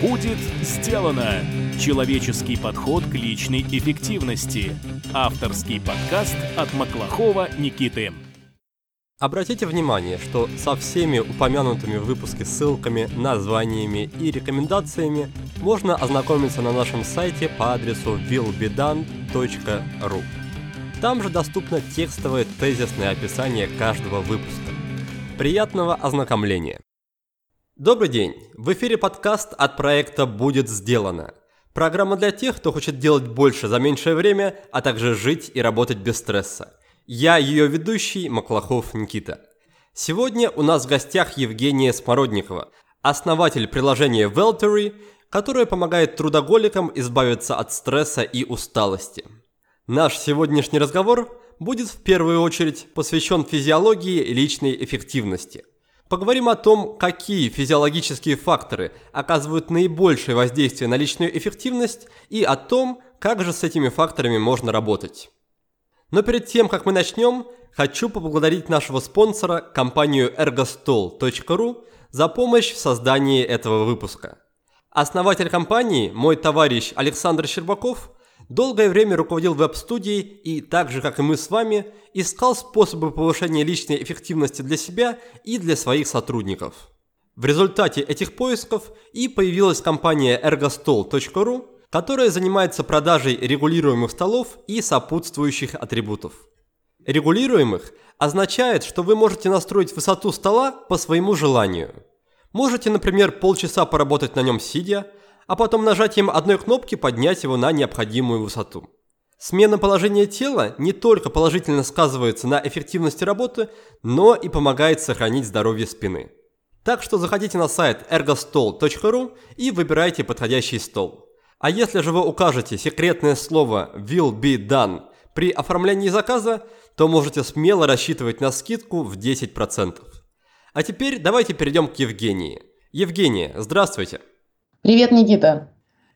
Будет сделано! Человеческий подход к личной эффективности. Авторский подкаст от Маклахова Никиты. Обратите внимание, что со всеми упомянутыми в выпуске ссылками, названиями и рекомендациями можно ознакомиться на нашем сайте по адресу willbedone.ru. Там же доступно текстовое тезисное описание каждого выпуска. Приятного ознакомления! Добрый день! В эфире подкаст от проекта «Будет сделано». Программа для тех, кто хочет делать больше за меньшее время, а также жить и работать без стресса – я ее ведущий Маклахов Никита. Сегодня у нас в гостях Евгения Смородникова, основатель приложения Veltery, которое помогает трудоголикам избавиться от стресса и усталости. Наш сегодняшний разговор будет в первую очередь посвящен физиологии личной эффективности. Поговорим о том, какие физиологические факторы оказывают наибольшее воздействие на личную эффективность и о том, как же с этими факторами можно работать. Но перед тем, как мы начнем, хочу поблагодарить нашего спонсора, компанию ergostol.ru, за помощь в создании этого выпуска. Основатель компании, мой товарищ Александр Щербаков, долгое время руководил веб-студией и, так же как и мы с вами, искал способы повышения личной эффективности для себя и для своих сотрудников. В результате этих поисков и появилась компания ergostol.ru, которая занимается продажей регулируемых столов и сопутствующих атрибутов. Регулируемых означает, что вы можете настроить высоту стола по своему желанию. Можете, например, полчаса поработать на нем сидя, а потом нажатием одной кнопки поднять его на необходимую высоту. Смена положения тела не только положительно сказывается на эффективности работы, но и помогает сохранить здоровье спины. Так что заходите на сайт ergostol.ru и выбирайте подходящий стол. А если же вы укажете секретное слово will be done при оформлении заказа, то можете смело рассчитывать на скидку в 10%. А теперь давайте перейдем к Евгении. Евгения, здравствуйте. Привет, Никита.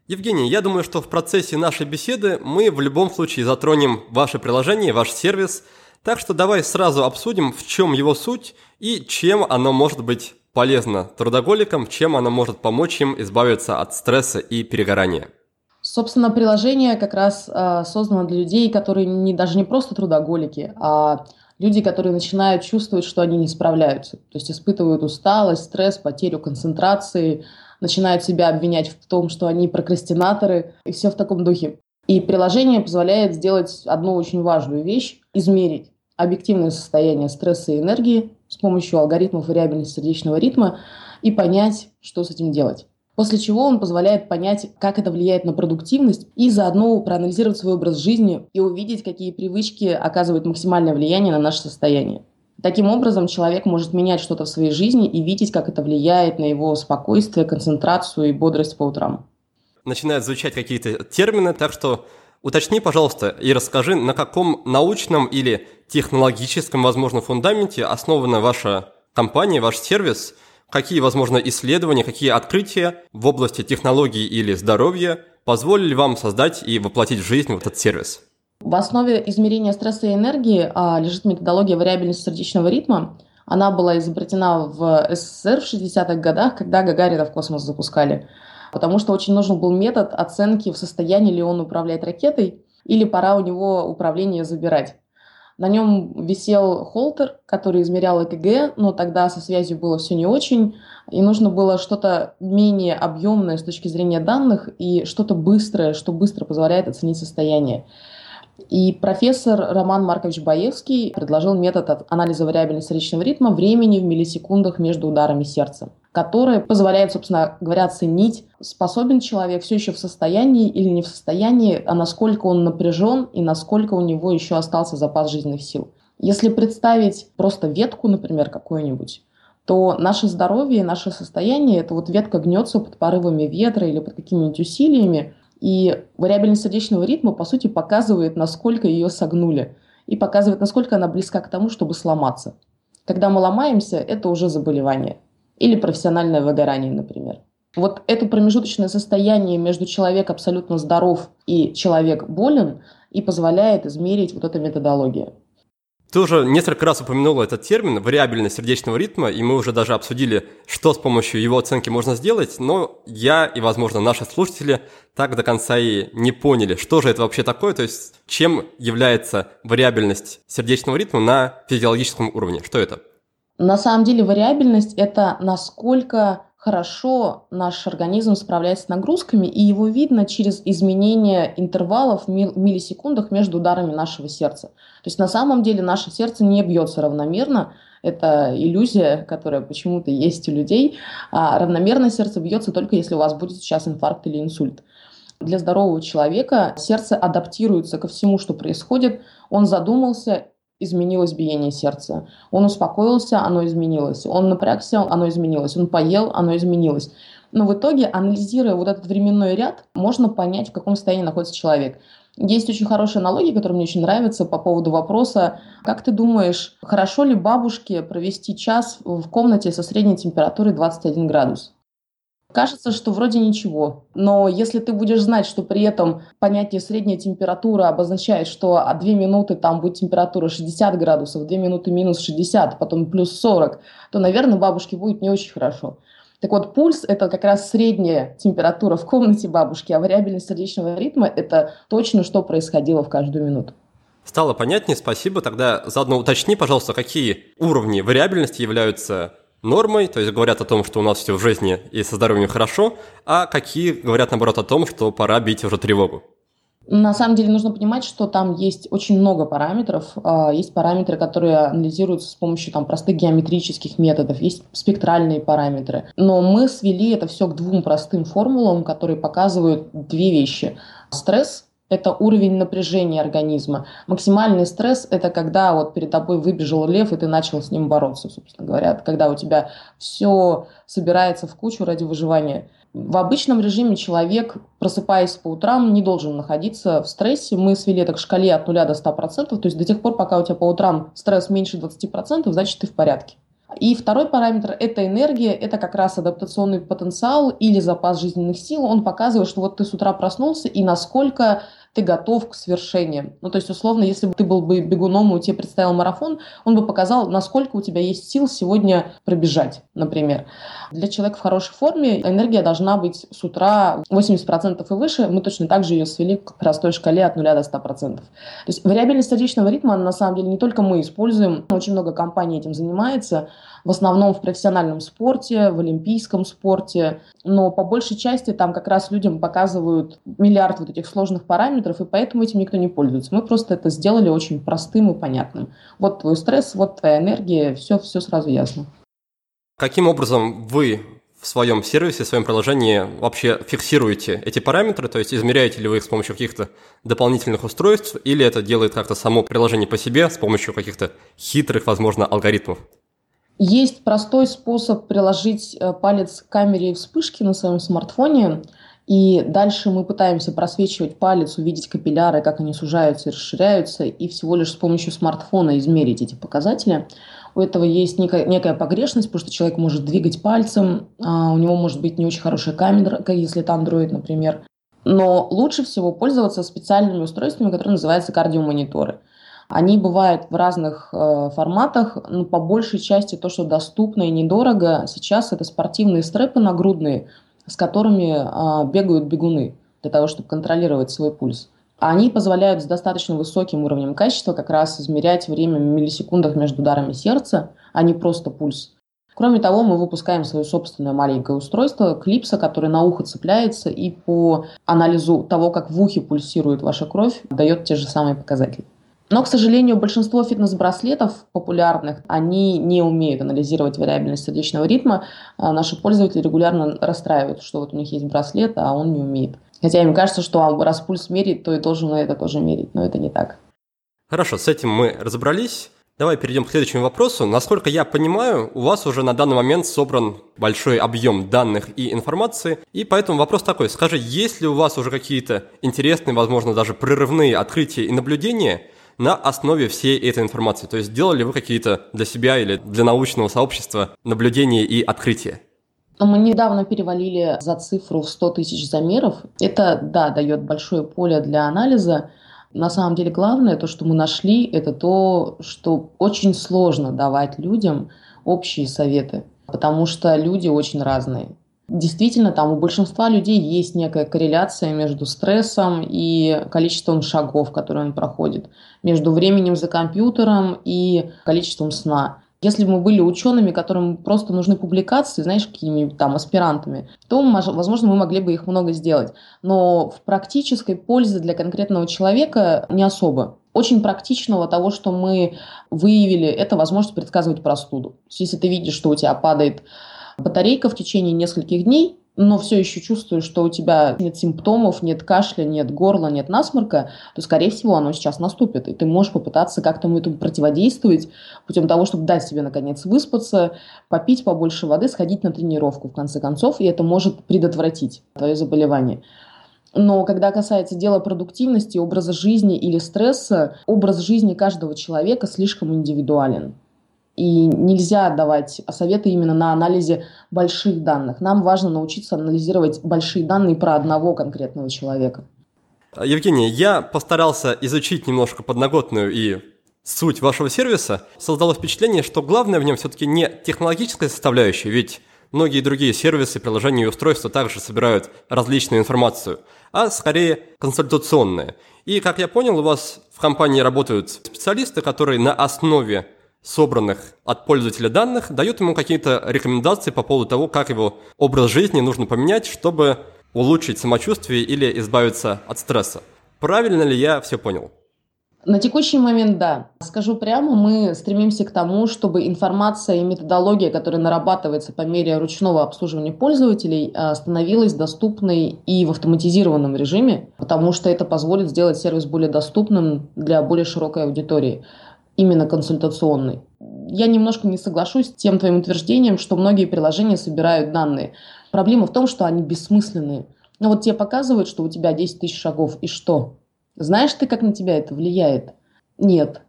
Евгений, я думаю, что в процессе нашей беседы мы в любом случае затронем ваше приложение, ваш сервис. Так что давай сразу обсудим, в чем его суть и чем оно может быть полезно трудоголикам, чем оно может помочь им избавиться от стресса и перегорания. Собственно, приложение как раз э, создано для людей, которые не, даже не просто трудоголики, а люди, которые начинают чувствовать, что они не справляются. То есть испытывают усталость, стресс, потерю концентрации, начинают себя обвинять в том, что они прокрастинаторы, и все в таком духе. И приложение позволяет сделать одну очень важную вещь – измерить объективное состояние стресса и энергии с помощью алгоритмов вариабельности сердечного ритма и понять, что с этим делать. После чего он позволяет понять, как это влияет на продуктивность и заодно проанализировать свой образ жизни и увидеть, какие привычки оказывают максимальное влияние на наше состояние. Таким образом, человек может менять что-то в своей жизни и видеть, как это влияет на его спокойствие, концентрацию и бодрость по утрам. Начинают звучать какие-то термины, так что уточни, пожалуйста, и расскажи, на каком научном или технологическом, возможно, фундаменте основана ваша компания, ваш сервис – Какие, возможно, исследования, какие открытия в области технологий или здоровья позволили вам создать и воплотить в жизнь вот этот сервис? В основе измерения стресса и энергии а, лежит методология вариабельности сердечного ритма. Она была изобретена в СССР в 60-х годах, когда Гагарина в космос запускали. Потому что очень нужен был метод оценки, в состоянии ли он управлять ракетой, или пора у него управление забирать. На нем висел холтер, который измерял ЭКГ, но тогда со связью было все не очень, и нужно было что-то менее объемное с точки зрения данных и что-то быстрое, что быстро позволяет оценить состояние. И профессор Роман Маркович Баевский предложил метод анализа вариабельности сердечного ритма времени в миллисекундах между ударами сердца, который позволяет, собственно говоря, оценить, способен человек все еще в состоянии или не в состоянии, а насколько он напряжен и насколько у него еще остался запас жизненных сил. Если представить просто ветку, например, какую-нибудь, то наше здоровье наше состояние, это вот ветка гнется под порывами ветра или под какими-нибудь усилиями, и вариабельность сердечного ритма, по сути, показывает, насколько ее согнули, и показывает, насколько она близка к тому, чтобы сломаться. Когда мы ломаемся, это уже заболевание. Или профессиональное выгорание, например. Вот это промежуточное состояние между человек абсолютно здоров и человек болен и позволяет измерить вот эта методология. Ты уже несколько раз упомянула этот термин «вариабельность сердечного ритма», и мы уже даже обсудили, что с помощью его оценки можно сделать, но я и, возможно, наши слушатели так до конца и не поняли, что же это вообще такое, то есть чем является вариабельность сердечного ритма на физиологическом уровне, что это? На самом деле вариабельность – это насколько хорошо наш организм справляется с нагрузками, и его видно через изменение интервалов в миллисекундах между ударами нашего сердца. То есть на самом деле наше сердце не бьется равномерно, это иллюзия, которая почему-то есть у людей. А равномерно сердце бьется только если у вас будет сейчас инфаркт или инсульт. Для здорового человека сердце адаптируется ко всему, что происходит. Он задумался изменилось биение сердца. Он успокоился, оно изменилось. Он напрягся, оно изменилось. Он поел, оно изменилось. Но в итоге, анализируя вот этот временной ряд, можно понять, в каком состоянии находится человек. Есть очень хорошая аналогия, которая мне очень нравится по поводу вопроса, как ты думаешь, хорошо ли бабушке провести час в комнате со средней температурой 21 градус? Кажется, что вроде ничего. Но если ты будешь знать, что при этом понятие средняя температура обозначает, что а 2 минуты там будет температура 60 градусов, 2 минуты минус 60, потом плюс 40, то, наверное, бабушке будет не очень хорошо. Так вот, пульс – это как раз средняя температура в комнате бабушки, а вариабельность сердечного ритма – это точно, что происходило в каждую минуту. Стало понятнее, спасибо. Тогда заодно уточни, пожалуйста, какие уровни вариабельности являются нормой, то есть говорят о том, что у нас все в жизни и со здоровьем хорошо, а какие говорят, наоборот, о том, что пора бить уже тревогу. На самом деле нужно понимать, что там есть очень много параметров. А, есть параметры, которые анализируются с помощью там, простых геометрических методов, есть спектральные параметры. Но мы свели это все к двум простым формулам, которые показывают две вещи. Стресс это уровень напряжения организма. Максимальный стресс – это когда вот перед тобой выбежал лев, и ты начал с ним бороться, собственно говоря. Когда у тебя все собирается в кучу ради выживания. В обычном режиме человек, просыпаясь по утрам, не должен находиться в стрессе. Мы свели это к шкале от 0 до 100%. То есть до тех пор, пока у тебя по утрам стресс меньше 20%, значит, ты в порядке. И второй параметр – это энергия, это как раз адаптационный потенциал или запас жизненных сил. Он показывает, что вот ты с утра проснулся, и насколько ты готов к свершениям. Ну, то есть, условно, если бы ты был бы бегуном, и тебе представил марафон, он бы показал, насколько у тебя есть сил сегодня пробежать, например. Для человека в хорошей форме энергия должна быть с утра 80% и выше. Мы точно так же ее свели к простой шкале от 0 до 100%. То есть вариабельность сердечного ритма, на самом деле, не только мы используем, очень много компаний этим занимается в основном в профессиональном спорте, в олимпийском спорте, но по большей части там как раз людям показывают миллиард вот этих сложных параметров, и поэтому этим никто не пользуется. Мы просто это сделали очень простым и понятным. Вот твой стресс, вот твоя энергия, все, все сразу ясно. Каким образом вы в своем сервисе, в своем приложении вообще фиксируете эти параметры, то есть измеряете ли вы их с помощью каких-то дополнительных устройств, или это делает как-то само приложение по себе с помощью каких-то хитрых, возможно, алгоритмов? Есть простой способ приложить э, палец к камере вспышки на своем смартфоне, и дальше мы пытаемся просвечивать палец, увидеть капилляры, как они сужаются и расширяются, и всего лишь с помощью смартфона измерить эти показатели. У этого есть некая, некая погрешность, потому что человек может двигать пальцем, а у него может быть не очень хорошая камера, если это Android, например. Но лучше всего пользоваться специальными устройствами, которые называются кардиомониторы. Они бывают в разных э, форматах, но по большей части то, что доступно и недорого, сейчас это спортивные стрэпы нагрудные, с которыми э, бегают бегуны для того, чтобы контролировать свой пульс. Они позволяют с достаточно высоким уровнем качества как раз измерять время в миллисекундах между ударами сердца, а не просто пульс. Кроме того, мы выпускаем свое собственное маленькое устройство, клипса, который на ухо цепляется и по анализу того, как в ухе пульсирует ваша кровь, дает те же самые показатели. Но, к сожалению, большинство фитнес-браслетов популярных, они не умеют анализировать вариабельность сердечного ритма. А наши пользователи регулярно расстраивают, что вот у них есть браслет, а он не умеет. Хотя им кажется, что раз пульс мерить, то и должен это тоже мерить, но это не так. Хорошо, с этим мы разобрались. Давай перейдем к следующему вопросу. Насколько я понимаю, у вас уже на данный момент собран большой объем данных и информации, и поэтому вопрос такой. Скажи, есть ли у вас уже какие-то интересные, возможно, даже прерывные открытия и наблюдения – на основе всей этой информации? То есть делали вы какие-то для себя или для научного сообщества наблюдения и открытия? Мы недавно перевалили за цифру в 100 тысяч замеров. Это, да, дает большое поле для анализа. На самом деле главное, то, что мы нашли, это то, что очень сложно давать людям общие советы, потому что люди очень разные. Действительно, там у большинства людей есть некая корреляция между стрессом и количеством шагов, которые он проходит, между временем за компьютером и количеством сна. Если бы мы были учеными, которым просто нужны публикации, знаешь, какими-нибудь там аспирантами, то, возможно, мы могли бы их много сделать. Но в практической пользе для конкретного человека не особо. Очень практичного того, что мы выявили, это возможность предсказывать простуду. То есть, если ты видишь, что у тебя падает батарейка в течение нескольких дней, но все еще чувствуешь, что у тебя нет симптомов, нет кашля, нет горла, нет насморка, то, скорее всего, оно сейчас наступит. И ты можешь попытаться как-то этому противодействовать путем того, чтобы дать себе, наконец, выспаться, попить побольше воды, сходить на тренировку, в конце концов, и это может предотвратить твое заболевание. Но когда касается дела продуктивности, образа жизни или стресса, образ жизни каждого человека слишком индивидуален. И нельзя давать советы именно на анализе больших данных. Нам важно научиться анализировать большие данные про одного конкретного человека. Евгений, я постарался изучить немножко подноготную и суть вашего сервиса. Создало впечатление, что главное в нем все-таки не технологическая составляющая, ведь многие другие сервисы, приложения и устройства также собирают различную информацию, а скорее консультационная. И, как я понял, у вас в компании работают специалисты, которые на основе собранных от пользователя данных дают ему какие-то рекомендации по поводу того, как его образ жизни нужно поменять, чтобы улучшить самочувствие или избавиться от стресса. Правильно ли я все понял? На текущий момент да. Скажу прямо, мы стремимся к тому, чтобы информация и методология, которая нарабатывается по мере ручного обслуживания пользователей, а, становилась доступной и в автоматизированном режиме, потому что это позволит сделать сервис более доступным для более широкой аудитории именно консультационный. Я немножко не соглашусь с тем твоим утверждением, что многие приложения собирают данные. Проблема в том, что они бессмысленные. Но вот тебе показывают, что у тебя 10 тысяч шагов, и что? Знаешь ты, как на тебя это влияет? Нет.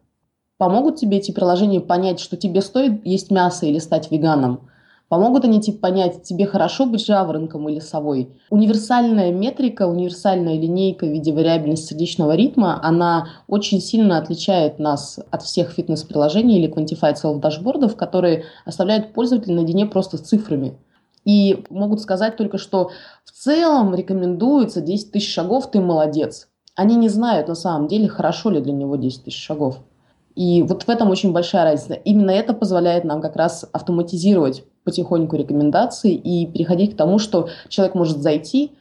Помогут тебе эти приложения понять, что тебе стоит есть мясо или стать веганом? Помогут они тебе понять, тебе хорошо быть жаворонком или совой. Универсальная метрика, универсальная линейка в виде вариабельности сердечного ритма, она очень сильно отличает нас от всех фитнес-приложений или quantified self-дашбордов, которые оставляют пользователя наедине просто с цифрами. И могут сказать только, что в целом рекомендуется 10 тысяч шагов, ты молодец. Они не знают на самом деле, хорошо ли для него 10 тысяч шагов. И вот в этом очень большая разница. Именно это позволяет нам как раз автоматизировать потихоньку рекомендации и переходить к тому, что человек может зайти,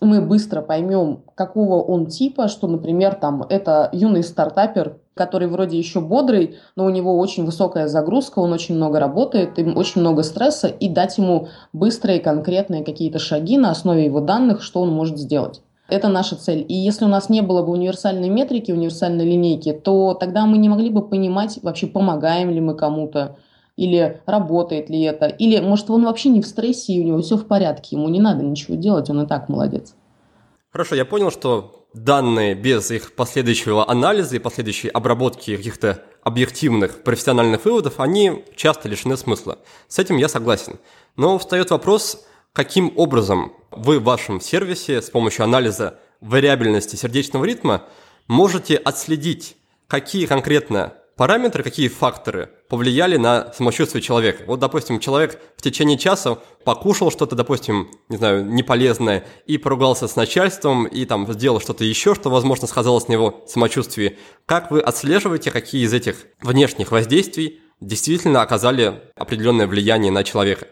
мы быстро поймем, какого он типа, что, например, там это юный стартапер, который вроде еще бодрый, но у него очень высокая загрузка, он очень много работает, им очень много стресса, и дать ему быстрые, конкретные какие-то шаги на основе его данных, что он может сделать. Это наша цель. И если у нас не было бы универсальной метрики, универсальной линейки, то тогда мы не могли бы понимать, вообще помогаем ли мы кому-то, или работает ли это, или может он вообще не в стрессе и у него все в порядке, ему не надо ничего делать, он и так молодец. Хорошо, я понял, что данные без их последующего анализа и последующей обработки каких-то объективных профессиональных выводов, они часто лишены смысла. С этим я согласен. Но встает вопрос, каким образом вы в вашем сервисе с помощью анализа вариабельности сердечного ритма можете отследить, какие конкретно параметры, какие факторы повлияли на самочувствие человека. Вот, допустим, человек в течение часа покушал что-то, допустим, не знаю, неполезное, и поругался с начальством, и там сделал что-то еще, что, возможно, сказалось на его самочувствии. Как вы отслеживаете, какие из этих внешних воздействий действительно оказали определенное влияние на человека?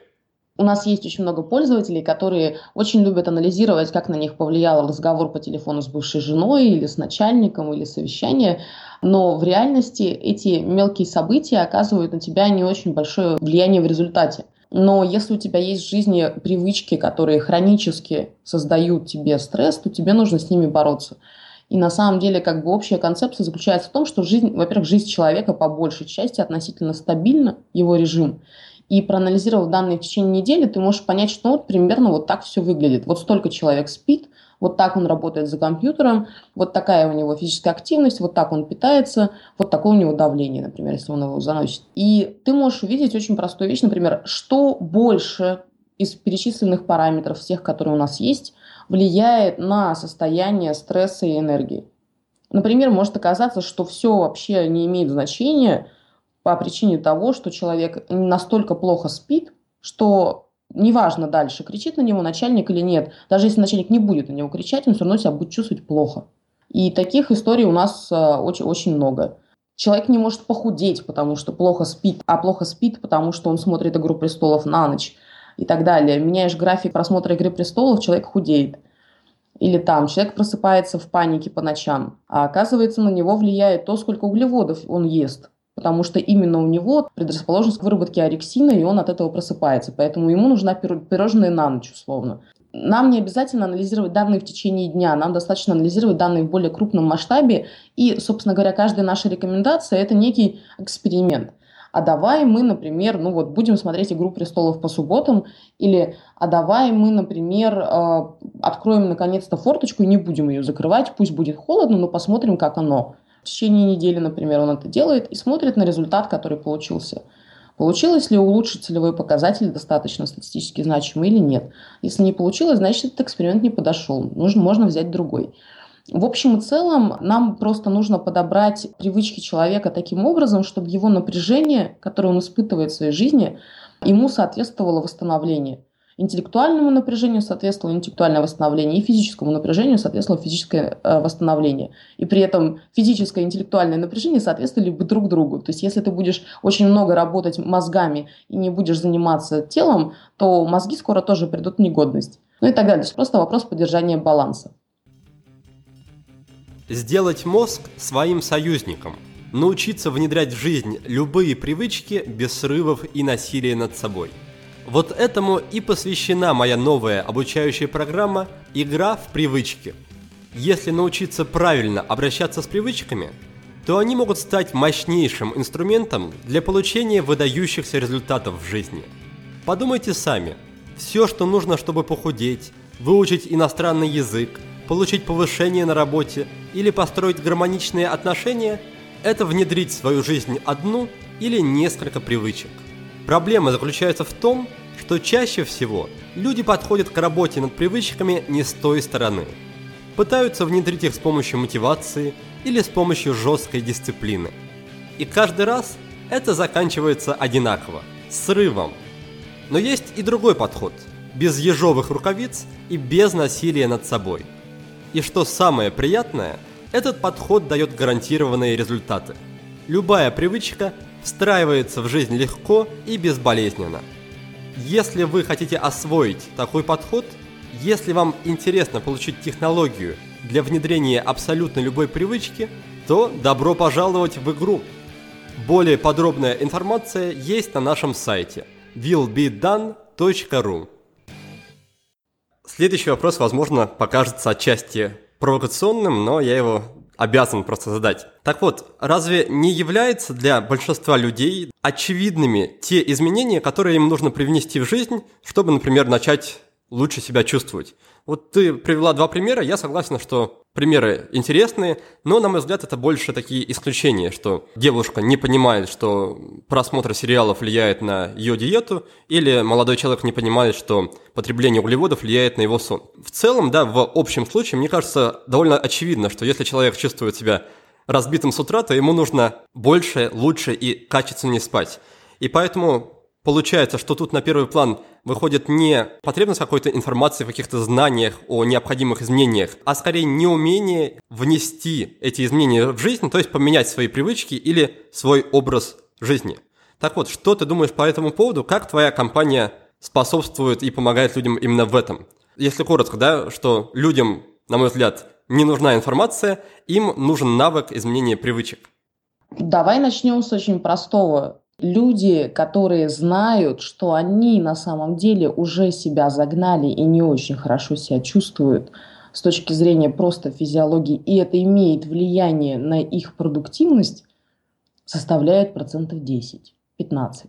У нас есть очень много пользователей, которые очень любят анализировать, как на них повлиял разговор по телефону с бывшей женой или с начальником или совещание. Но в реальности эти мелкие события оказывают на тебя не очень большое влияние в результате. Но если у тебя есть в жизни привычки, которые хронически создают тебе стресс, то тебе нужно с ними бороться. И на самом деле как бы общая концепция заключается в том, что жизнь, во-первых, жизнь человека по большей части относительно стабильна, его режим и проанализировав данные в течение недели, ты можешь понять, что вот примерно вот так все выглядит. Вот столько человек спит, вот так он работает за компьютером, вот такая у него физическая активность, вот так он питается, вот такое у него давление, например, если он его заносит. И ты можешь увидеть очень простую вещь, например, что больше из перечисленных параметров, всех, которые у нас есть, влияет на состояние стресса и энергии. Например, может оказаться, что все вообще не имеет значения по причине того, что человек настолько плохо спит, что неважно дальше, кричит на него начальник или нет. Даже если начальник не будет на него кричать, он все равно себя будет чувствовать плохо. И таких историй у нас э, очень, очень много. Человек не может похудеть, потому что плохо спит, а плохо спит, потому что он смотрит «Игру престолов» на ночь и так далее. Меняешь график просмотра «Игры престолов», человек худеет. Или там человек просыпается в панике по ночам, а оказывается на него влияет то, сколько углеводов он ест потому что именно у него предрасположенность к выработке орексина, и он от этого просыпается. Поэтому ему нужна пирожная на ночь, условно. Нам не обязательно анализировать данные в течение дня, нам достаточно анализировать данные в более крупном масштабе. И, собственно говоря, каждая наша рекомендация – это некий эксперимент. А давай мы, например, ну вот будем смотреть «Игру престолов» по субботам, или а давай мы, например, э, откроем наконец-то форточку и не будем ее закрывать, пусть будет холодно, но посмотрим, как оно. В течение недели, например, он это делает и смотрит на результат, который получился. Получилось ли улучшить целевой показатель достаточно статистически значимый или нет. Если не получилось, значит, этот эксперимент не подошел. Нужно, можно взять другой. В общем и целом, нам просто нужно подобрать привычки человека таким образом, чтобы его напряжение, которое он испытывает в своей жизни, ему соответствовало восстановление. Интеллектуальному напряжению соответствовало интеллектуальное восстановление, и физическому напряжению соответствовало физическое э, восстановление. И при этом физическое и интеллектуальное напряжение соответствовали бы друг другу. То есть если ты будешь очень много работать мозгами и не будешь заниматься телом, то мозги скоро тоже придут в негодность. Ну и так далее. То есть просто вопрос поддержания баланса. Сделать мозг своим союзником. Научиться внедрять в жизнь любые привычки без срывов и насилия над собой – вот этому и посвящена моя новая обучающая программа «Игра в привычки». Если научиться правильно обращаться с привычками, то они могут стать мощнейшим инструментом для получения выдающихся результатов в жизни. Подумайте сами. Все, что нужно, чтобы похудеть, выучить иностранный язык, получить повышение на работе или построить гармоничные отношения – это внедрить в свою жизнь одну или несколько привычек. Проблема заключается в том, что чаще всего люди подходят к работе над привычками не с той стороны. Пытаются внедрить их с помощью мотивации или с помощью жесткой дисциплины. И каждый раз это заканчивается одинаково – срывом. Но есть и другой подход – без ежовых рукавиц и без насилия над собой. И что самое приятное, этот подход дает гарантированные результаты. Любая привычка встраивается в жизнь легко и безболезненно. Если вы хотите освоить такой подход, если вам интересно получить технологию для внедрения абсолютно любой привычки, то добро пожаловать в игру. Более подробная информация есть на нашем сайте willbedone.ru Следующий вопрос, возможно, покажется отчасти провокационным, но я его обязан просто задать. Так вот, разве не является для большинства людей очевидными те изменения, которые им нужно привнести в жизнь, чтобы, например, начать лучше себя чувствовать? Вот ты привела два примера, я согласен, что примеры интересные, но, на мой взгляд, это больше такие исключения, что девушка не понимает, что просмотр сериалов влияет на ее диету, или молодой человек не понимает, что потребление углеводов влияет на его сон. В целом, да, в общем случае, мне кажется, довольно очевидно, что если человек чувствует себя разбитым с утра, то ему нужно больше, лучше и качественнее спать. И поэтому Получается, что тут на первый план выходит не потребность какой-то информации, в каких-то знаниях о необходимых изменениях, а скорее неумение внести эти изменения в жизнь, то есть поменять свои привычки или свой образ жизни. Так вот, что ты думаешь по этому поводу? Как твоя компания способствует и помогает людям именно в этом? Если коротко, да, что людям, на мой взгляд, не нужна информация, им нужен навык изменения привычек. Давай начнем с очень простого люди, которые знают, что они на самом деле уже себя загнали и не очень хорошо себя чувствуют с точки зрения просто физиологии, и это имеет влияние на их продуктивность, составляет процентов 10-15.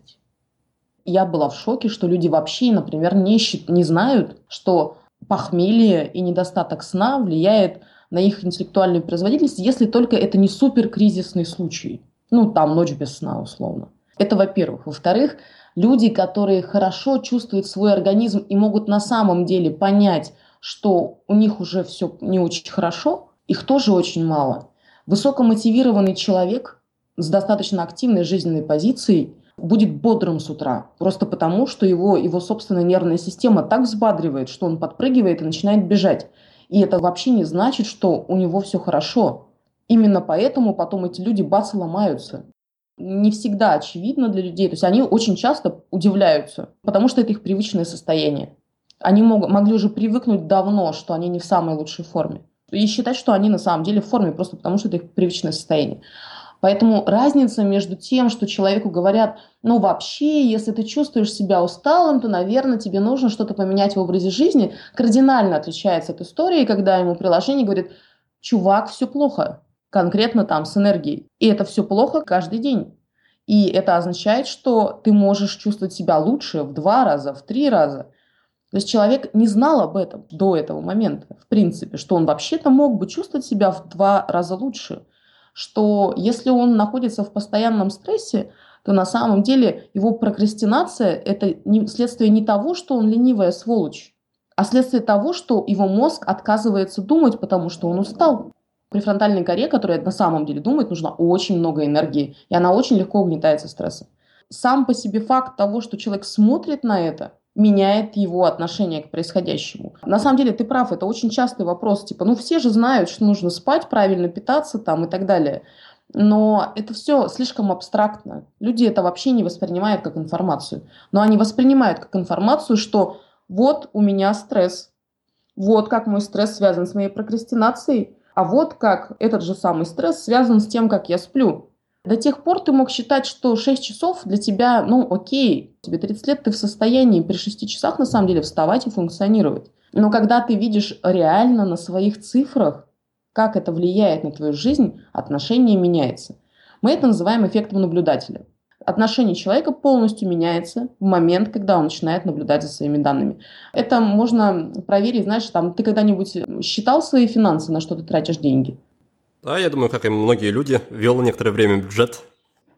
Я была в шоке, что люди вообще, например, не, не знают, что похмелье и недостаток сна влияет на их интеллектуальную производительность, если только это не суперкризисный случай. Ну, там ночь без сна, условно. Это во-первых. Во-вторых, люди, которые хорошо чувствуют свой организм и могут на самом деле понять, что у них уже все не очень хорошо, их тоже очень мало. Высокомотивированный человек с достаточно активной жизненной позицией будет бодрым с утра, просто потому, что его, его собственная нервная система так взбадривает, что он подпрыгивает и начинает бежать. И это вообще не значит, что у него все хорошо. Именно поэтому потом эти люди бац ломаются. Не всегда очевидно для людей. То есть они очень часто удивляются, потому что это их привычное состояние. Они мог, могли уже привыкнуть давно, что они не в самой лучшей форме. И считать, что они на самом деле в форме, просто потому что это их привычное состояние. Поэтому разница между тем, что человеку говорят, ну вообще, если ты чувствуешь себя усталым, то, наверное, тебе нужно что-то поменять в образе жизни, кардинально отличается от истории, когда ему приложение говорит, чувак, все плохо, конкретно там с энергией. И это все плохо каждый день. И это означает, что ты можешь чувствовать себя лучше в два раза, в три раза. То есть человек не знал об этом до этого момента, в принципе, что он вообще-то мог бы чувствовать себя в два раза лучше – что если он находится в постоянном стрессе, то на самом деле его прокрастинация – это не, следствие не того, что он ленивая сволочь, а следствие того, что его мозг отказывается думать, потому что он устал. При фронтальной коре, которая на самом деле думает, нужно очень много энергии, и она очень легко угнетается стрессом. Сам по себе факт того, что человек смотрит на это – меняет его отношение к происходящему. На самом деле ты прав, это очень частый вопрос, типа, ну все же знают, что нужно спать, правильно питаться там и так далее. Но это все слишком абстрактно. Люди это вообще не воспринимают как информацию. Но они воспринимают как информацию, что вот у меня стресс, вот как мой стресс связан с моей прокрастинацией, а вот как этот же самый стресс связан с тем, как я сплю. До тех пор ты мог считать, что 6 часов для тебя, ну окей, тебе 30 лет, ты в состоянии при 6 часах на самом деле вставать и функционировать. Но когда ты видишь реально на своих цифрах, как это влияет на твою жизнь, отношение меняется. Мы это называем эффектом наблюдателя. Отношение человека полностью меняется в момент, когда он начинает наблюдать за своими данными. Это можно проверить, знаешь, там, ты когда-нибудь считал свои финансы, на что ты тратишь деньги? А я думаю, как и многие люди, вел некоторое время бюджет.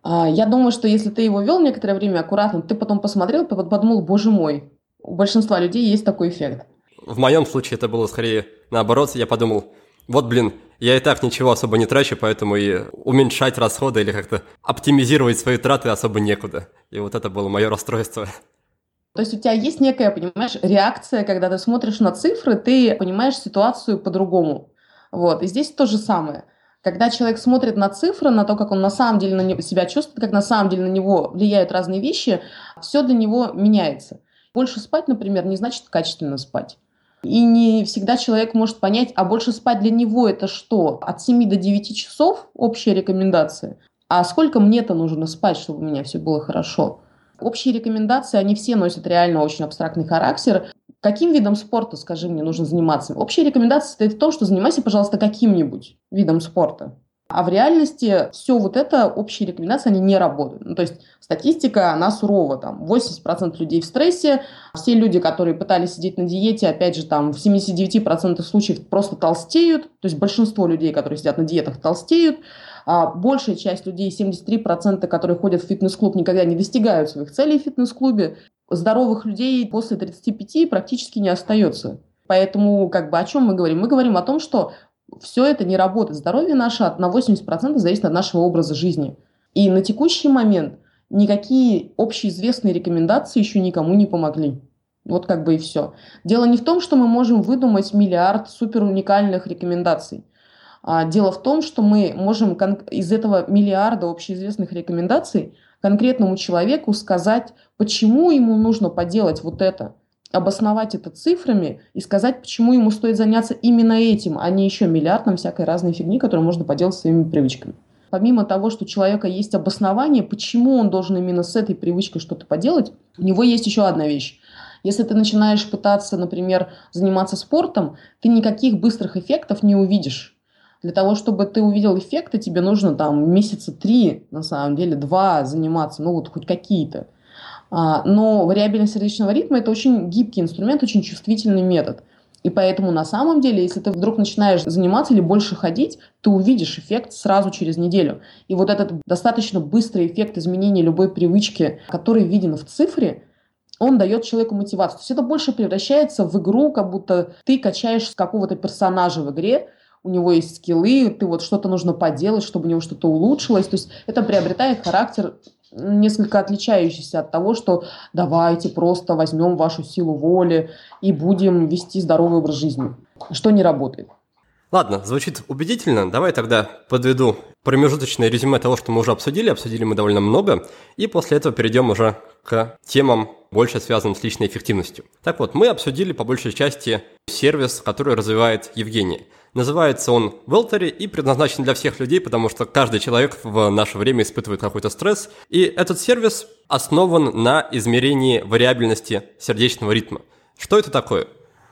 А, я думаю, что если ты его вел некоторое время аккуратно, ты потом посмотрел, и подумал, боже мой, у большинства людей есть такой эффект. В моем случае это было скорее наоборот. Я подумал, вот, блин, я и так ничего особо не трачу, поэтому и уменьшать расходы или как-то оптимизировать свои траты особо некуда. И вот это было мое расстройство. То есть у тебя есть некая, понимаешь, реакция, когда ты смотришь на цифры, ты понимаешь ситуацию по-другому. Вот. И здесь то же самое – когда человек смотрит на цифры, на то, как он на самом деле на себя чувствует, как на самом деле на него влияют разные вещи, все для него меняется. Больше спать, например, не значит качественно спать. И не всегда человек может понять, а больше спать для него это что? От 7 до 9 часов общая рекомендация. А сколько мне-то нужно спать, чтобы у меня все было хорошо? Общие рекомендации, они все носят реально очень абстрактный характер. Каким видом спорта, скажи мне, нужно заниматься? Общая рекомендация состоит в том, что занимайся, пожалуйста, каким-нибудь видом спорта. А в реальности все вот это, общие рекомендации, они не работают. Ну, то есть статистика, она сурова. Там 80% людей в стрессе, все люди, которые пытались сидеть на диете, опять же, там в 79% случаев просто толстеют. То есть большинство людей, которые сидят на диетах, толстеют. А большая часть людей, 73%, которые ходят в фитнес-клуб, никогда не достигают своих целей в фитнес-клубе здоровых людей после 35 практически не остается. Поэтому как бы о чем мы говорим? Мы говорим о том, что все это не работает. Здоровье наше на 80% зависит от нашего образа жизни. И на текущий момент никакие общеизвестные рекомендации еще никому не помогли. Вот как бы и все. Дело не в том, что мы можем выдумать миллиард супер уникальных рекомендаций. А дело в том, что мы можем из этого миллиарда общеизвестных рекомендаций конкретному человеку сказать, почему ему нужно поделать вот это, обосновать это цифрами и сказать, почему ему стоит заняться именно этим, а не еще миллиардом всякой разной фигни, которую можно поделать своими привычками. Помимо того, что у человека есть обоснование, почему он должен именно с этой привычкой что-то поделать, у него есть еще одна вещь. Если ты начинаешь пытаться, например, заниматься спортом, ты никаких быстрых эффектов не увидишь. Для того, чтобы ты увидел эффекты, тебе нужно там месяца три, на самом деле, два заниматься, ну вот хоть какие-то. А, но вариабельность сердечного ритма – это очень гибкий инструмент, очень чувствительный метод. И поэтому на самом деле, если ты вдруг начинаешь заниматься или больше ходить, ты увидишь эффект сразу через неделю. И вот этот достаточно быстрый эффект изменения любой привычки, который виден в цифре, он дает человеку мотивацию. То есть это больше превращается в игру, как будто ты качаешь какого-то персонажа в игре, у него есть скиллы, ты вот что-то нужно поделать, чтобы у него что-то улучшилось. То есть это приобретает характер несколько отличающийся от того, что давайте просто возьмем вашу силу воли и будем вести здоровый образ жизни, что не работает. Ладно, звучит убедительно. Давай тогда подведу промежуточное резюме того, что мы уже обсудили. Обсудили мы довольно много. И после этого перейдем уже к темам, больше связанным с личной эффективностью. Так вот, мы обсудили по большей части сервис, который развивает Евгений. Называется он Велтери и предназначен для всех людей, потому что каждый человек в наше время испытывает какой-то стресс. И этот сервис основан на измерении вариабельности сердечного ритма. Что это такое?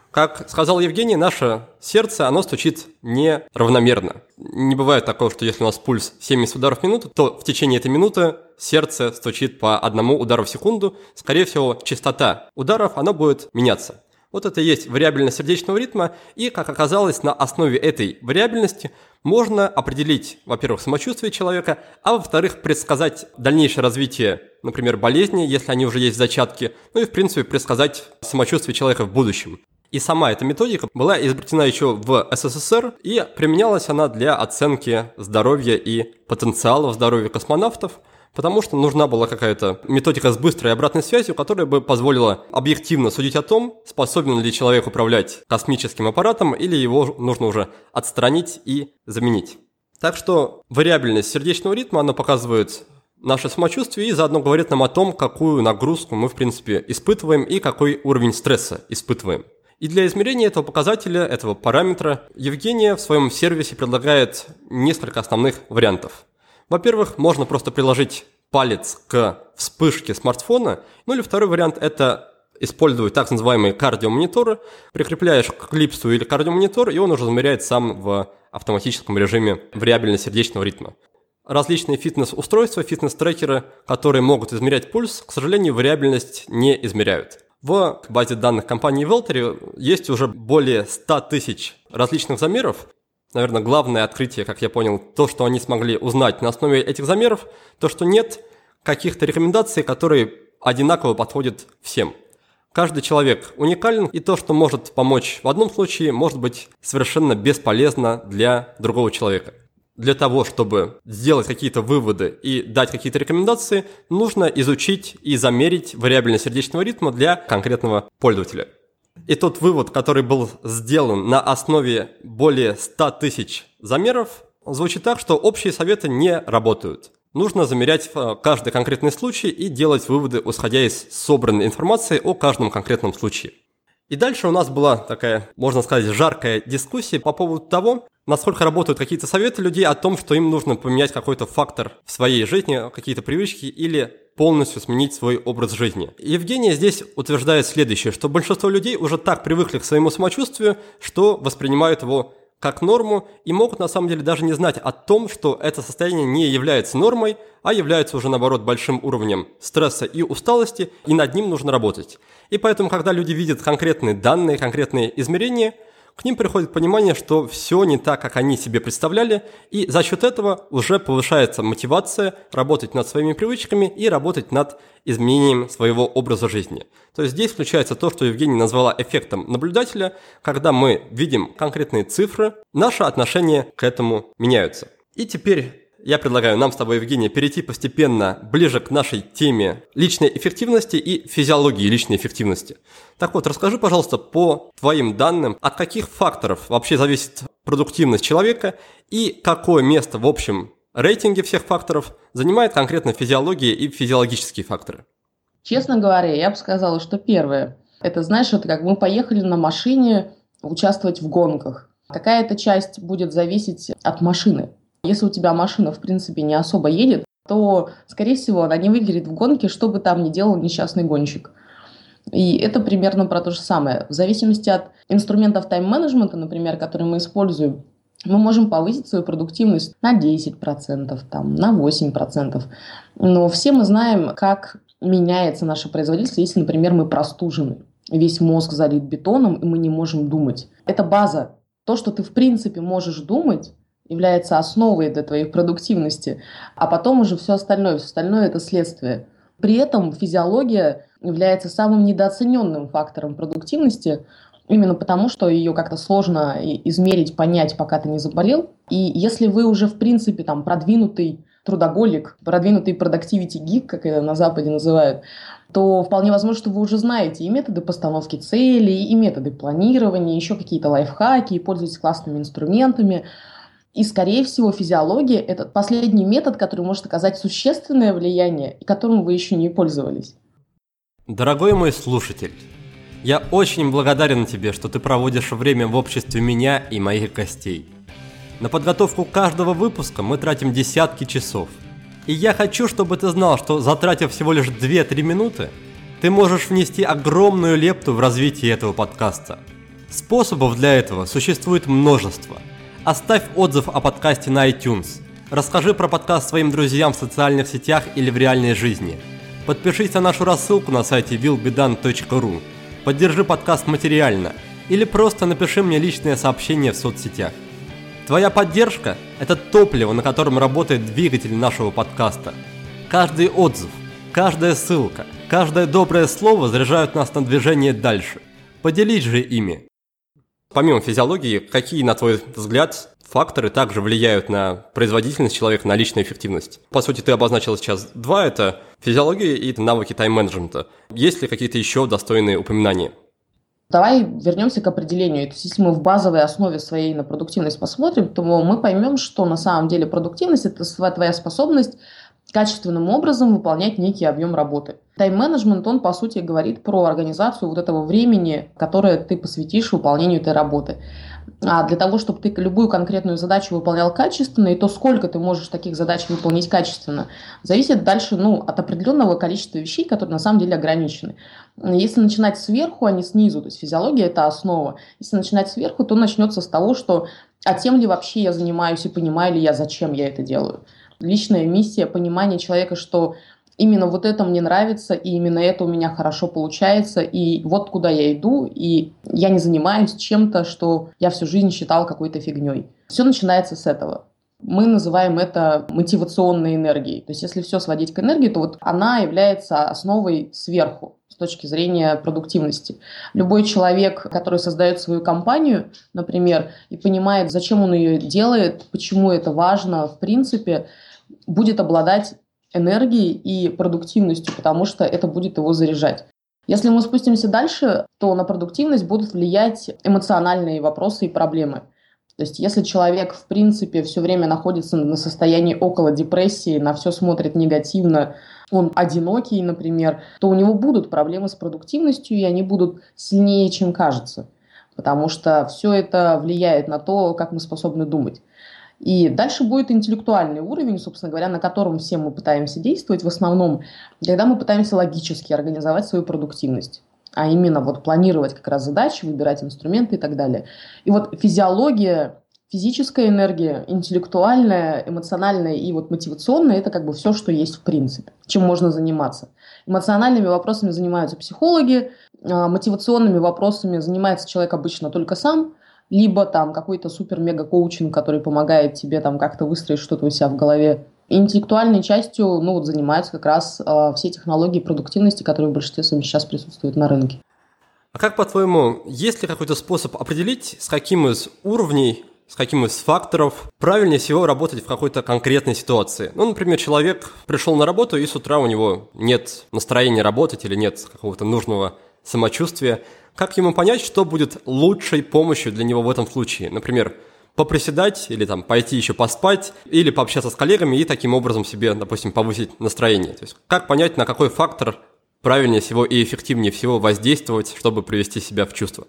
Как сказал Евгений, наше сердце, оно стучит неравномерно. Не бывает такого, что если у нас пульс 70 ударов в минуту, то в течение этой минуты сердце стучит по одному удару в секунду. Скорее всего, частота ударов, она будет меняться. Вот это и есть вариабельность сердечного ритма, и, как оказалось, на основе этой вариабельности можно определить, во-первых, самочувствие человека, а во-вторых, предсказать дальнейшее развитие, например, болезни, если они уже есть зачатки, ну и, в принципе, предсказать самочувствие человека в будущем. И сама эта методика была изобретена еще в СССР, и применялась она для оценки здоровья и потенциала здоровья космонавтов, потому что нужна была какая-то методика с быстрой обратной связью, которая бы позволила объективно судить о том, способен ли человек управлять космическим аппаратом или его нужно уже отстранить и заменить. Так что вариабельность сердечного ритма, она показывает наше самочувствие и заодно говорит нам о том, какую нагрузку мы, в принципе, испытываем и какой уровень стресса испытываем. И для измерения этого показателя, этого параметра, Евгения в своем сервисе предлагает несколько основных вариантов. Во-первых, можно просто приложить палец к вспышке смартфона. Ну или второй вариант – это использовать так называемые кардиомониторы. Прикрепляешь к клипсу или кардиомонитор, и он уже замеряет сам в автоматическом режиме вариабельно сердечного ритма. Различные фитнес-устройства, фитнес-трекеры, которые могут измерять пульс, к сожалению, вариабельность не измеряют. В базе данных компании Велтери есть уже более 100 тысяч различных замеров. Наверное, главное открытие, как я понял, то, что они смогли узнать на основе этих замеров, то, что нет каких-то рекомендаций, которые одинаково подходят всем. Каждый человек уникален, и то, что может помочь в одном случае, может быть совершенно бесполезно для другого человека для того, чтобы сделать какие-то выводы и дать какие-то рекомендации, нужно изучить и замерить вариабельность сердечного ритма для конкретного пользователя. И тот вывод, который был сделан на основе более 100 тысяч замеров, звучит так, что общие советы не работают. Нужно замерять э, каждый конкретный случай и делать выводы, исходя из собранной информации о каждом конкретном случае. И дальше у нас была такая, можно сказать, жаркая дискуссия по поводу того, насколько работают какие-то советы людей о том, что им нужно поменять какой-то фактор в своей жизни, какие-то привычки или полностью сменить свой образ жизни. Евгения здесь утверждает следующее, что большинство людей уже так привыкли к своему самочувствию, что воспринимают его как норму и могут на самом деле даже не знать о том, что это состояние не является нормой, а является уже наоборот большим уровнем стресса и усталости, и над ним нужно работать. И поэтому, когда люди видят конкретные данные, конкретные измерения – к ним приходит понимание, что все не так, как они себе представляли, и за счет этого уже повышается мотивация работать над своими привычками и работать над изменением своего образа жизни. То есть здесь включается то, что Евгения назвала эффектом наблюдателя, когда мы видим конкретные цифры, наши отношения к этому меняются. И теперь я предлагаю нам с тобой, Евгения, перейти постепенно ближе к нашей теме личной эффективности и физиологии личной эффективности. Так вот, расскажи, пожалуйста, по твоим данным, от каких факторов вообще зависит продуктивность человека и какое место в общем рейтинге всех факторов занимает конкретно физиология и физиологические факторы? Честно говоря, я бы сказала, что первое. Это, знаешь, это как мы поехали на машине участвовать в гонках. Какая-то часть будет зависеть от машины. Если у тебя машина, в принципе, не особо едет, то, скорее всего, она не выиграет в гонке, что бы там ни делал несчастный гонщик. И это примерно про то же самое. В зависимости от инструментов тайм-менеджмента, например, которые мы используем, мы можем повысить свою продуктивность на 10%, там, на 8%. Но все мы знаем, как меняется наша производительность, если, например, мы простужены. Весь мозг залит бетоном, и мы не можем думать. Это база. То, что ты в принципе можешь думать, является основой для твоей продуктивности, а потом уже все остальное, все остальное это следствие. При этом физиология является самым недооцененным фактором продуктивности, именно потому, что ее как-то сложно измерить, понять, пока ты не заболел. И если вы уже, в принципе, там, продвинутый трудоголик, продвинутый продуктивити гик, как это на Западе называют, то вполне возможно, что вы уже знаете и методы постановки целей, и методы планирования, еще какие-то лайфхаки, и пользуетесь классными инструментами. И, скорее всего, физиология – это последний метод, который может оказать существенное влияние, и которым вы еще не пользовались. Дорогой мой слушатель, я очень благодарен тебе, что ты проводишь время в обществе меня и моих гостей. На подготовку каждого выпуска мы тратим десятки часов. И я хочу, чтобы ты знал, что затратив всего лишь 2-3 минуты, ты можешь внести огромную лепту в развитие этого подкаста. Способов для этого существует множество. Оставь отзыв о подкасте на iTunes. Расскажи про подкаст своим друзьям в социальных сетях или в реальной жизни. Подпишись на нашу рассылку на сайте willbedan.ru. Поддержи подкаст материально. Или просто напиши мне личное сообщение в соцсетях. Твоя поддержка – это топливо, на котором работает двигатель нашего подкаста. Каждый отзыв, каждая ссылка, каждое доброе слово заряжают нас на движение дальше. Поделись же ими. Помимо физиологии, какие, на твой взгляд, факторы также влияют на производительность человека, на личную эффективность? По сути, ты обозначил сейчас два – это физиология и навыки тайм-менеджмента. Есть ли какие-то еще достойные упоминания? Давай вернемся к определению. То есть, если мы в базовой основе своей на продуктивность посмотрим, то мы поймем, что на самом деле продуктивность – это твоя способность качественным образом выполнять некий объем работы. Тайм-менеджмент, он, по сути, говорит про организацию вот этого времени, которое ты посвятишь выполнению этой работы. А для того, чтобы ты любую конкретную задачу выполнял качественно, и то, сколько ты можешь таких задач выполнить качественно, зависит дальше ну, от определенного количества вещей, которые на самом деле ограничены. Если начинать сверху, а не снизу, то есть физиология – это основа. Если начинать сверху, то начнется с того, что а тем ли вообще я занимаюсь и понимаю ли я, зачем я это делаю. Личная миссия, понимание человека, что именно вот это мне нравится, и именно это у меня хорошо получается, и вот куда я иду, и я не занимаюсь чем-то, что я всю жизнь считал какой-то фигней. Все начинается с этого. Мы называем это мотивационной энергией. То есть если все сводить к энергии, то вот она является основой сверху с точки зрения продуктивности. Любой человек, который создает свою компанию, например, и понимает, зачем он ее делает, почему это важно, в принципе, будет обладать энергией и продуктивностью, потому что это будет его заряжать. Если мы спустимся дальше, то на продуктивность будут влиять эмоциональные вопросы и проблемы. То есть если человек, в принципе, все время находится на состоянии около депрессии, на все смотрит негативно, он одинокий, например, то у него будут проблемы с продуктивностью, и они будут сильнее, чем кажется. Потому что все это влияет на то, как мы способны думать. И дальше будет интеллектуальный уровень, собственно говоря, на котором все мы пытаемся действовать в основном, когда мы пытаемся логически организовать свою продуктивность а именно вот планировать как раз задачи, выбирать инструменты и так далее. И вот физиология, физическая энергия, интеллектуальная, эмоциональная и вот мотивационная – это как бы все, что есть в принципе, чем можно заниматься. Эмоциональными вопросами занимаются психологи, а мотивационными вопросами занимается человек обычно только сам – либо там какой-то супер-мега-коучинг, который помогает тебе там как-то выстроить что-то у себя в голове. интеллектуальной частью, ну, вот занимаются как раз э, все технологии продуктивности, которые в большинстве своем сейчас присутствуют на рынке. А как, по-твоему, есть ли какой-то способ определить, с каким из уровней с каким из факторов правильнее всего работать в какой-то конкретной ситуации. Ну, например, человек пришел на работу, и с утра у него нет настроения работать или нет какого-то нужного самочувствия. Как ему понять, что будет лучшей помощью для него в этом случае? Например, поприседать или там пойти еще поспать, или пообщаться с коллегами и таким образом себе, допустим, повысить настроение. То есть как понять, на какой фактор правильнее всего и эффективнее всего воздействовать, чтобы привести себя в чувство?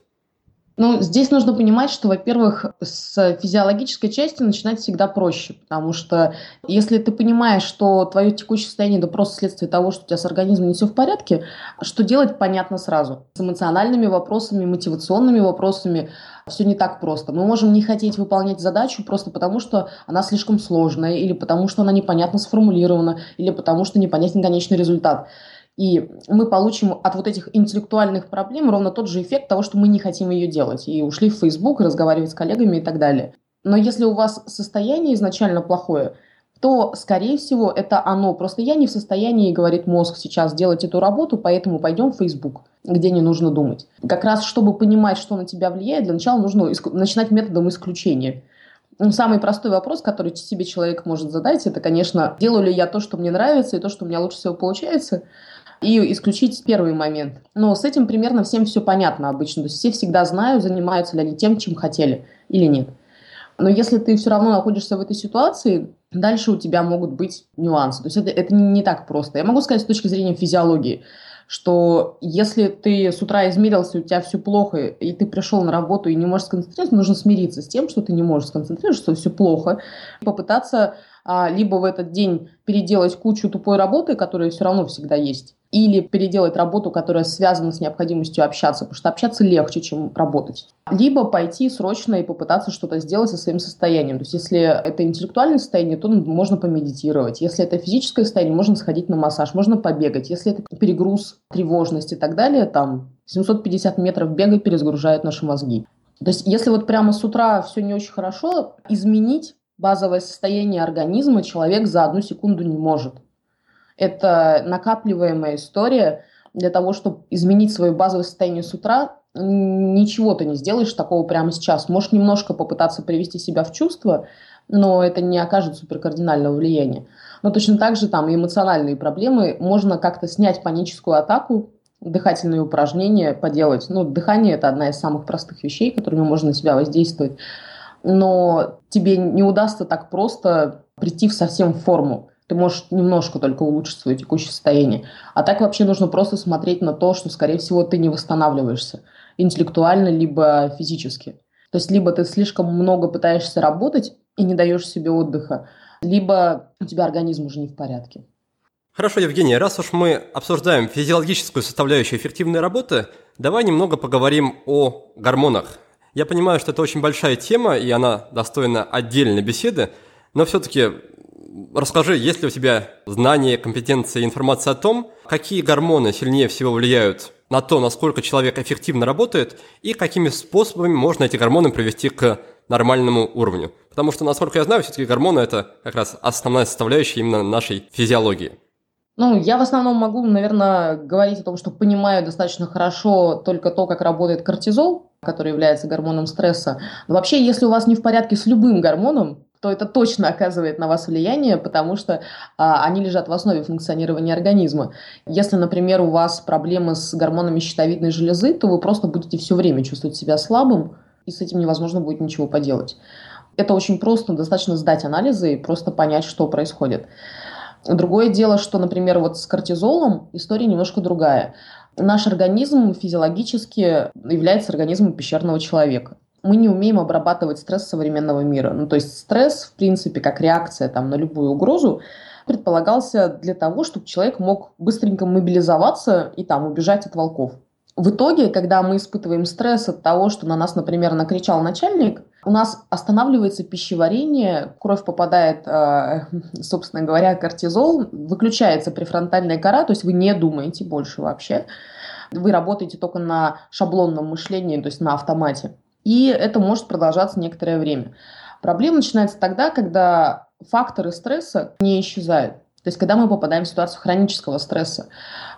Ну, здесь нужно понимать, что, во-первых, с физиологической части начинать всегда проще, потому что если ты понимаешь, что твое текущее состояние это просто следствие того, что у тебя с организмом не все в порядке, что делать, понятно сразу. С эмоциональными вопросами, мотивационными вопросами все не так просто. Мы можем не хотеть выполнять задачу просто потому, что она слишком сложная, или потому, что она непонятно сформулирована, или потому, что непонятен конечный результат. И мы получим от вот этих интеллектуальных проблем ровно тот же эффект того, что мы не хотим ее делать. И ушли в Facebook, разговаривать с коллегами и так далее. Но если у вас состояние изначально плохое, то, скорее всего, это оно. Просто я не в состоянии, говорит мозг, сейчас делать эту работу, поэтому пойдем в Facebook, где не нужно думать. Как раз, чтобы понимать, что на тебя влияет, для начала нужно начинать методом исключения. Ну, самый простой вопрос, который себе человек может задать, это, конечно, делаю ли я то, что мне нравится, и то, что у меня лучше всего получается, и исключить первый момент. Но с этим примерно всем все понятно обычно. То есть все всегда знают, занимаются ли они тем, чем хотели или нет. Но если ты все равно находишься в этой ситуации, дальше у тебя могут быть нюансы. То есть это, это не так просто. Я могу сказать с точки зрения физиологии, что если ты с утра измерился, у тебя все плохо, и ты пришел на работу и не можешь сконцентрироваться, нужно смириться с тем, что ты не можешь сконцентрироваться, что все плохо, попытаться а, либо в этот день переделать кучу тупой работы, которая все равно всегда есть, или переделать работу, которая связана с необходимостью общаться, потому что общаться легче, чем работать. Либо пойти срочно и попытаться что-то сделать со своим состоянием. То есть если это интеллектуальное состояние, то можно помедитировать. Если это физическое состояние, можно сходить на массаж, можно побегать. Если это перегруз, тревожность и так далее, там 750 метров бега перезагружают наши мозги. То есть если вот прямо с утра все не очень хорошо, изменить базовое состояние организма человек за одну секунду не может. Это накапливаемая история для того, чтобы изменить свое базовое состояние с утра. Ничего ты не сделаешь такого прямо сейчас. Можешь немножко попытаться привести себя в чувство, но это не окажет суперкардинального влияния. Но точно так же там эмоциональные проблемы можно как-то снять паническую атаку, дыхательные упражнения поделать. Ну, дыхание – это одна из самых простых вещей, которыми можно на себя воздействовать но тебе не удастся так просто прийти в совсем форму. Ты можешь немножко только улучшить свое текущее состояние. А так вообще нужно просто смотреть на то, что, скорее всего, ты не восстанавливаешься интеллектуально, либо физически. То есть либо ты слишком много пытаешься работать и не даешь себе отдыха, либо у тебя организм уже не в порядке. Хорошо, Евгений, раз уж мы обсуждаем физиологическую составляющую эффективной работы, давай немного поговорим о гормонах. Я понимаю, что это очень большая тема, и она достойна отдельной беседы, но все-таки расскажи, есть ли у тебя знания, компетенции, информация о том, какие гормоны сильнее всего влияют на то, насколько человек эффективно работает, и какими способами можно эти гормоны привести к нормальному уровню. Потому что, насколько я знаю, все-таки гормоны – это как раз основная составляющая именно нашей физиологии. Ну, я в основном могу, наверное, говорить о том, что понимаю достаточно хорошо только то, как работает кортизол, который является гормоном стресса. Но вообще, если у вас не в порядке с любым гормоном, то это точно оказывает на вас влияние, потому что а, они лежат в основе функционирования организма. Если, например, у вас проблемы с гормонами щитовидной железы, то вы просто будете все время чувствовать себя слабым, и с этим невозможно будет ничего поделать. Это очень просто, достаточно сдать анализы и просто понять, что происходит. Другое дело, что, например, вот с кортизолом история немножко другая. Наш организм физиологически является организмом пещерного человека. Мы не умеем обрабатывать стресс современного мира. Ну, то есть стресс, в принципе, как реакция там, на любую угрозу, предполагался для того, чтобы человек мог быстренько мобилизоваться и там убежать от волков. В итоге, когда мы испытываем стресс от того, что на нас, например, накричал начальник, у нас останавливается пищеварение, кровь попадает, э, собственно говоря, кортизол, выключается префронтальная кора, то есть вы не думаете больше вообще. Вы работаете только на шаблонном мышлении, то есть на автомате. И это может продолжаться некоторое время. Проблема начинается тогда, когда факторы стресса не исчезают. То есть, когда мы попадаем в ситуацию хронического стресса.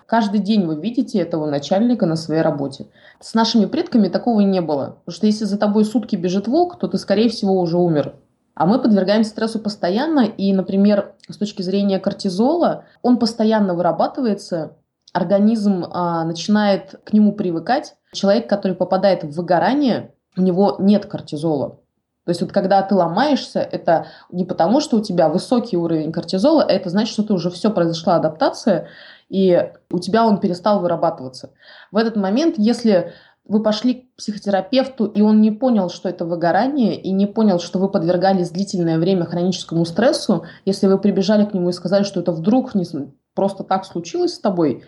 Каждый день вы видите этого начальника на своей работе. С нашими предками такого не было. Потому что если за тобой сутки бежит волк, то ты, скорее всего, уже умер. А мы подвергаемся стрессу постоянно, и, например, с точки зрения кортизола, он постоянно вырабатывается, организм а, начинает к нему привыкать. Человек, который попадает в выгорание, у него нет кортизола. То есть вот когда ты ломаешься, это не потому, что у тебя высокий уровень кортизола, а это значит, что ты уже все произошла адаптация, и у тебя он перестал вырабатываться. В этот момент, если вы пошли к психотерапевту, и он не понял, что это выгорание, и не понял, что вы подвергались длительное время хроническому стрессу, если вы прибежали к нему и сказали, что это вдруг не, просто так случилось с тобой,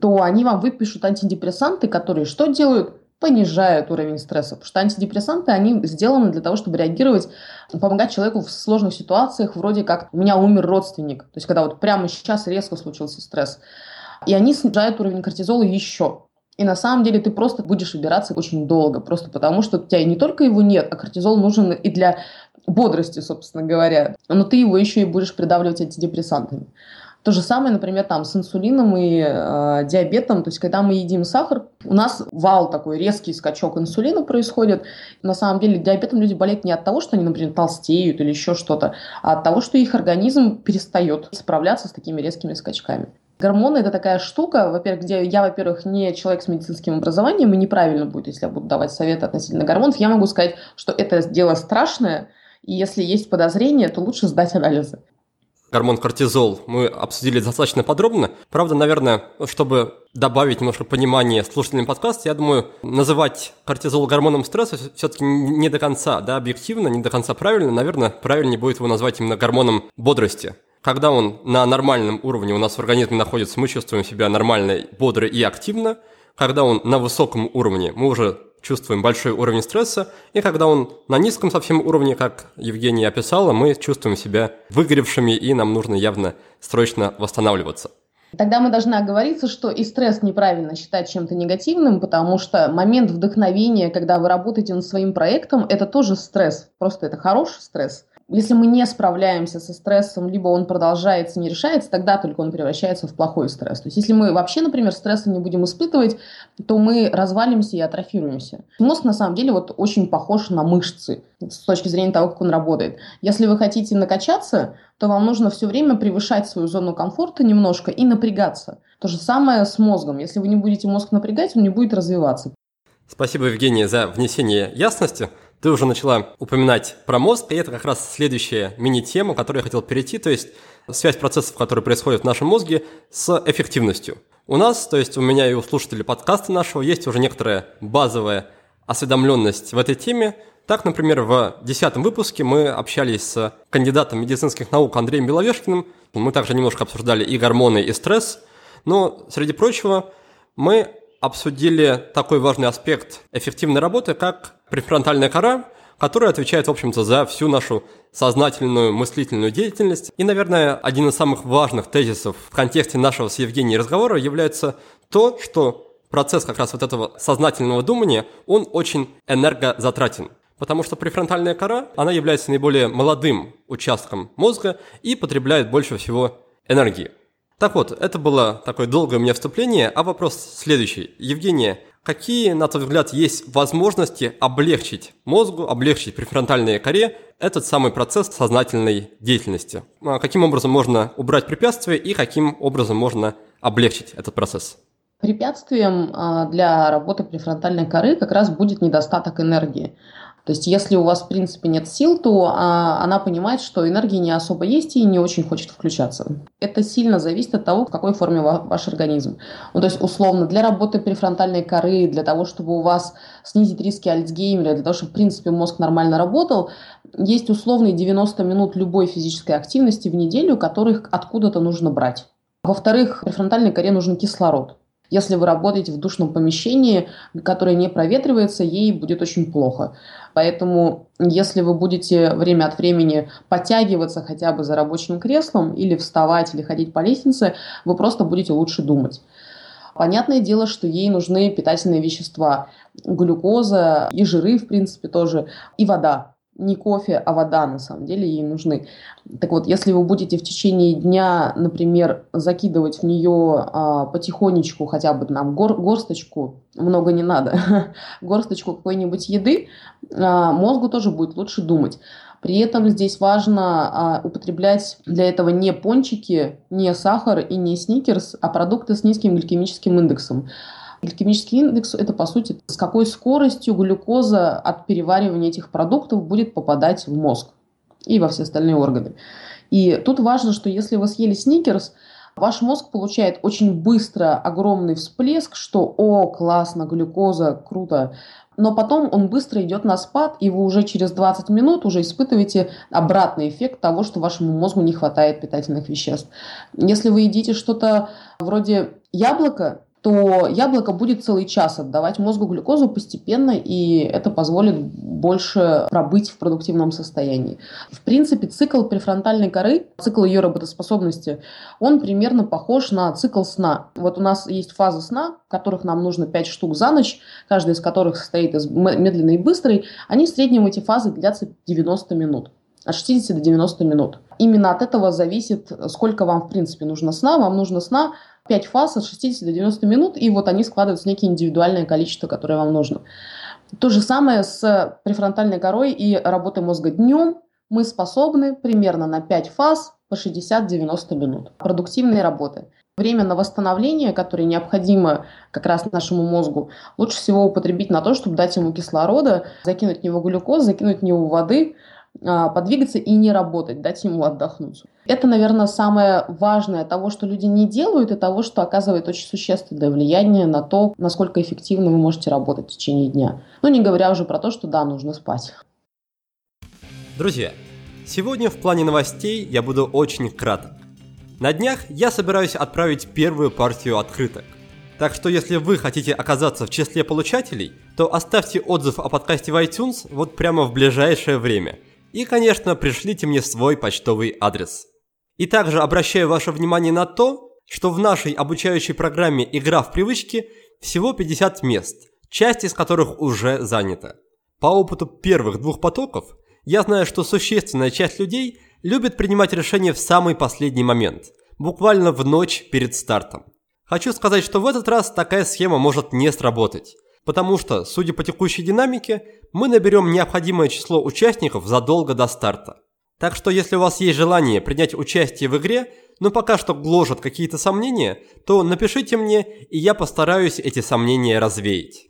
то они вам выпишут антидепрессанты, которые что делают? Понижают уровень стресса. Потому что антидепрессанты, они сделаны для того, чтобы реагировать, помогать человеку в сложных ситуациях, вроде как у меня умер родственник. То есть когда вот прямо сейчас резко случился стресс. И они снижают уровень кортизола еще. И на самом деле ты просто будешь убираться очень долго, просто потому что у тебя не только его нет, а кортизол нужен и для бодрости, собственно говоря, но ты его еще и будешь придавливать антидепрессантами. То же самое, например, там с инсулином и э, диабетом. То есть, когда мы едим сахар, у нас вал такой резкий скачок инсулина происходит. На самом деле, диабетом люди болеют не от того, что они, например, толстеют или еще что-то, а от того, что их организм перестает справляться с такими резкими скачками. Гормоны – это такая штука, во-первых, где я, во-первых, не человек с медицинским образованием, и неправильно будет, если я буду давать советы относительно гормонов. Я могу сказать, что это дело страшное, и если есть подозрение, то лучше сдать анализы гормон кортизол мы обсудили достаточно подробно. Правда, наверное, чтобы добавить немножко понимания слушателям подкаста, я думаю, называть кортизол гормоном стресса все-таки не до конца, да, объективно, не до конца правильно. Наверное, правильнее будет его назвать именно гормоном бодрости. Когда он на нормальном уровне у нас в организме находится, мы чувствуем себя нормально, бодро и активно. Когда он на высоком уровне, мы уже чувствуем большой уровень стресса, и когда он на низком совсем уровне, как Евгения описала, мы чувствуем себя выгоревшими, и нам нужно явно срочно восстанавливаться. Тогда мы должны оговориться, что и стресс неправильно считать чем-то негативным, потому что момент вдохновения, когда вы работаете над своим проектом, это тоже стресс. Просто это хороший стресс. Если мы не справляемся со стрессом, либо он продолжается, не решается, тогда только он превращается в плохой стресс. То есть если мы вообще, например, стресса не будем испытывать, то мы развалимся и атрофируемся. Мозг на самом деле вот очень похож на мышцы с точки зрения того, как он работает. Если вы хотите накачаться, то вам нужно все время превышать свою зону комфорта немножко и напрягаться. То же самое с мозгом. Если вы не будете мозг напрягать, он не будет развиваться. Спасибо, Евгения, за внесение ясности. Ты уже начала упоминать про мозг, и это как раз следующая мини-тема, к которой я хотел перейти, то есть связь процессов, которые происходят в нашем мозге, с эффективностью. У нас, то есть у меня и у слушателей подкаста нашего, есть уже некоторая базовая осведомленность в этой теме. Так, например, в десятом выпуске мы общались с кандидатом медицинских наук Андреем Беловешкиным. Мы также немножко обсуждали и гормоны, и стресс. Но, среди прочего, мы обсудили такой важный аспект эффективной работы, как префронтальная кора, которая отвечает, в общем-то, за всю нашу сознательную мыслительную деятельность. И, наверное, один из самых важных тезисов в контексте нашего с Евгенией разговора является то, что процесс как раз вот этого сознательного думания, он очень энергозатратен. Потому что префронтальная кора, она является наиболее молодым участком мозга и потребляет больше всего энергии. Так вот, это было такое долгое у меня вступление, а вопрос следующий. Евгения, какие, на твой взгляд, есть возможности облегчить мозгу, облегчить префронтальной коре этот самый процесс сознательной деятельности? А каким образом можно убрать препятствия и каким образом можно облегчить этот процесс? Препятствием а, для работы префронтальной коры как раз будет недостаток энергии. То есть, если у вас, в принципе, нет сил, то а, она понимает, что энергии не особо есть и не очень хочет включаться. Это сильно зависит от того, в какой форме ва- ваш организм. Ну, то есть, условно, для работы префронтальной коры, для того, чтобы у вас снизить риски Альцгеймера, для того, чтобы, в принципе, мозг нормально работал, есть условные 90 минут любой физической активности в неделю, которых откуда-то нужно брать. Во-вторых, префронтальной коре нужен кислород. Если вы работаете в душном помещении, которое не проветривается, ей будет очень плохо. Поэтому, если вы будете время от времени подтягиваться хотя бы за рабочим креслом или вставать, или ходить по лестнице, вы просто будете лучше думать. Понятное дело, что ей нужны питательные вещества, глюкоза и жиры, в принципе, тоже, и вода не кофе, а вода на самом деле ей нужны. Так вот, если вы будете в течение дня, например, закидывать в нее а, потихонечку хотя бы нам гор, горсточку, много не надо, горсточку какой-нибудь еды, а, мозгу тоже будет лучше думать. При этом здесь важно а, употреблять для этого не пончики, не сахар и не сникерс, а продукты с низким гликемическим индексом. Гликемический индекс – это, по сути, с какой скоростью глюкоза от переваривания этих продуктов будет попадать в мозг и во все остальные органы. И тут важно, что если вы съели сникерс, ваш мозг получает очень быстро огромный всплеск, что «О, классно, глюкоза, круто!» но потом он быстро идет на спад, и вы уже через 20 минут уже испытываете обратный эффект того, что вашему мозгу не хватает питательных веществ. Если вы едите что-то вроде яблока, то яблоко будет целый час отдавать мозгу глюкозу постепенно, и это позволит больше пробыть в продуктивном состоянии. В принципе, цикл префронтальной коры, цикл ее работоспособности, он примерно похож на цикл сна. Вот у нас есть фаза сна, которых нам нужно 5 штук за ночь, каждая из которых состоит из медленной и быстрой. Они в среднем, эти фазы, длятся 90 минут. от 60 до 90 минут. Именно от этого зависит, сколько вам, в принципе, нужно сна. Вам нужно сна 5 фаз от 60 до 90 минут, и вот они складываются в некие индивидуальное количество, которое вам нужно. То же самое с префронтальной корой и работой мозга днем. Мы способны примерно на 5 фаз по 60-90 минут продуктивной работы. Время на восстановление, которое необходимо как раз нашему мозгу, лучше всего употребить на то, чтобы дать ему кислорода, закинуть в него глюкоз, закинуть в него воды, подвигаться и не работать, дать ему отдохнуть. Это, наверное, самое важное того, что люди не делают, и того, что оказывает очень существенное влияние на то, насколько эффективно вы можете работать в течение дня. Ну, не говоря уже про то, что да, нужно спать. Друзья, сегодня в плане новостей я буду очень краток. На днях я собираюсь отправить первую партию открыток. Так что если вы хотите оказаться в числе получателей, то оставьте отзыв о подкасте в iTunes вот прямо в ближайшее время – и, конечно, пришлите мне свой почтовый адрес. И также обращаю ваше внимание на то, что в нашей обучающей программе «Игра в привычки» всего 50 мест, часть из которых уже занята. По опыту первых двух потоков, я знаю, что существенная часть людей любит принимать решения в самый последний момент, буквально в ночь перед стартом. Хочу сказать, что в этот раз такая схема может не сработать – потому что, судя по текущей динамике, мы наберем необходимое число участников задолго до старта. Так что если у вас есть желание принять участие в игре, но пока что гложат какие-то сомнения, то напишите мне, и я постараюсь эти сомнения развеять.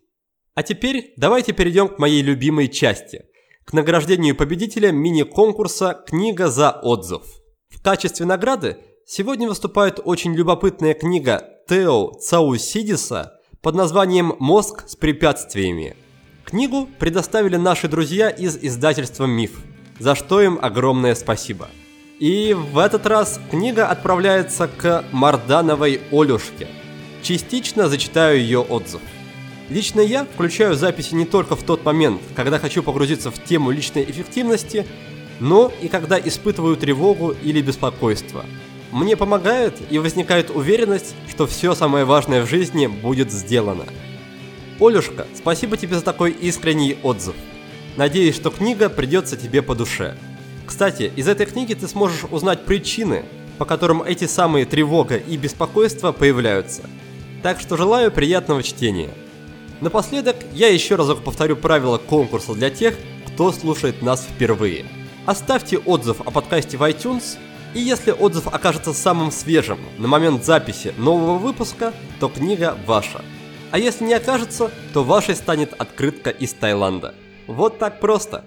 А теперь давайте перейдем к моей любимой части – к награждению победителя мини-конкурса «Книга за отзыв». В качестве награды сегодня выступает очень любопытная книга Тео Цаусидиса под названием «Мозг с препятствиями». Книгу предоставили наши друзья из издательства «Миф», за что им огромное спасибо. И в этот раз книга отправляется к Мардановой Олюшке. Частично зачитаю ее отзыв. Лично я включаю записи не только в тот момент, когда хочу погрузиться в тему личной эффективности, но и когда испытываю тревогу или беспокойство – мне помогает и возникает уверенность, что все самое важное в жизни будет сделано. Олюшка, спасибо тебе за такой искренний отзыв. Надеюсь, что книга придется тебе по душе. Кстати, из этой книги ты сможешь узнать причины, по которым эти самые тревога и беспокойство появляются. Так что желаю приятного чтения. Напоследок, я еще разок повторю правила конкурса для тех, кто слушает нас впервые. Оставьте отзыв о подкасте в iTunes – и если отзыв окажется самым свежим на момент записи нового выпуска, то книга ваша. А если не окажется, то вашей станет открытка из Таиланда. Вот так просто.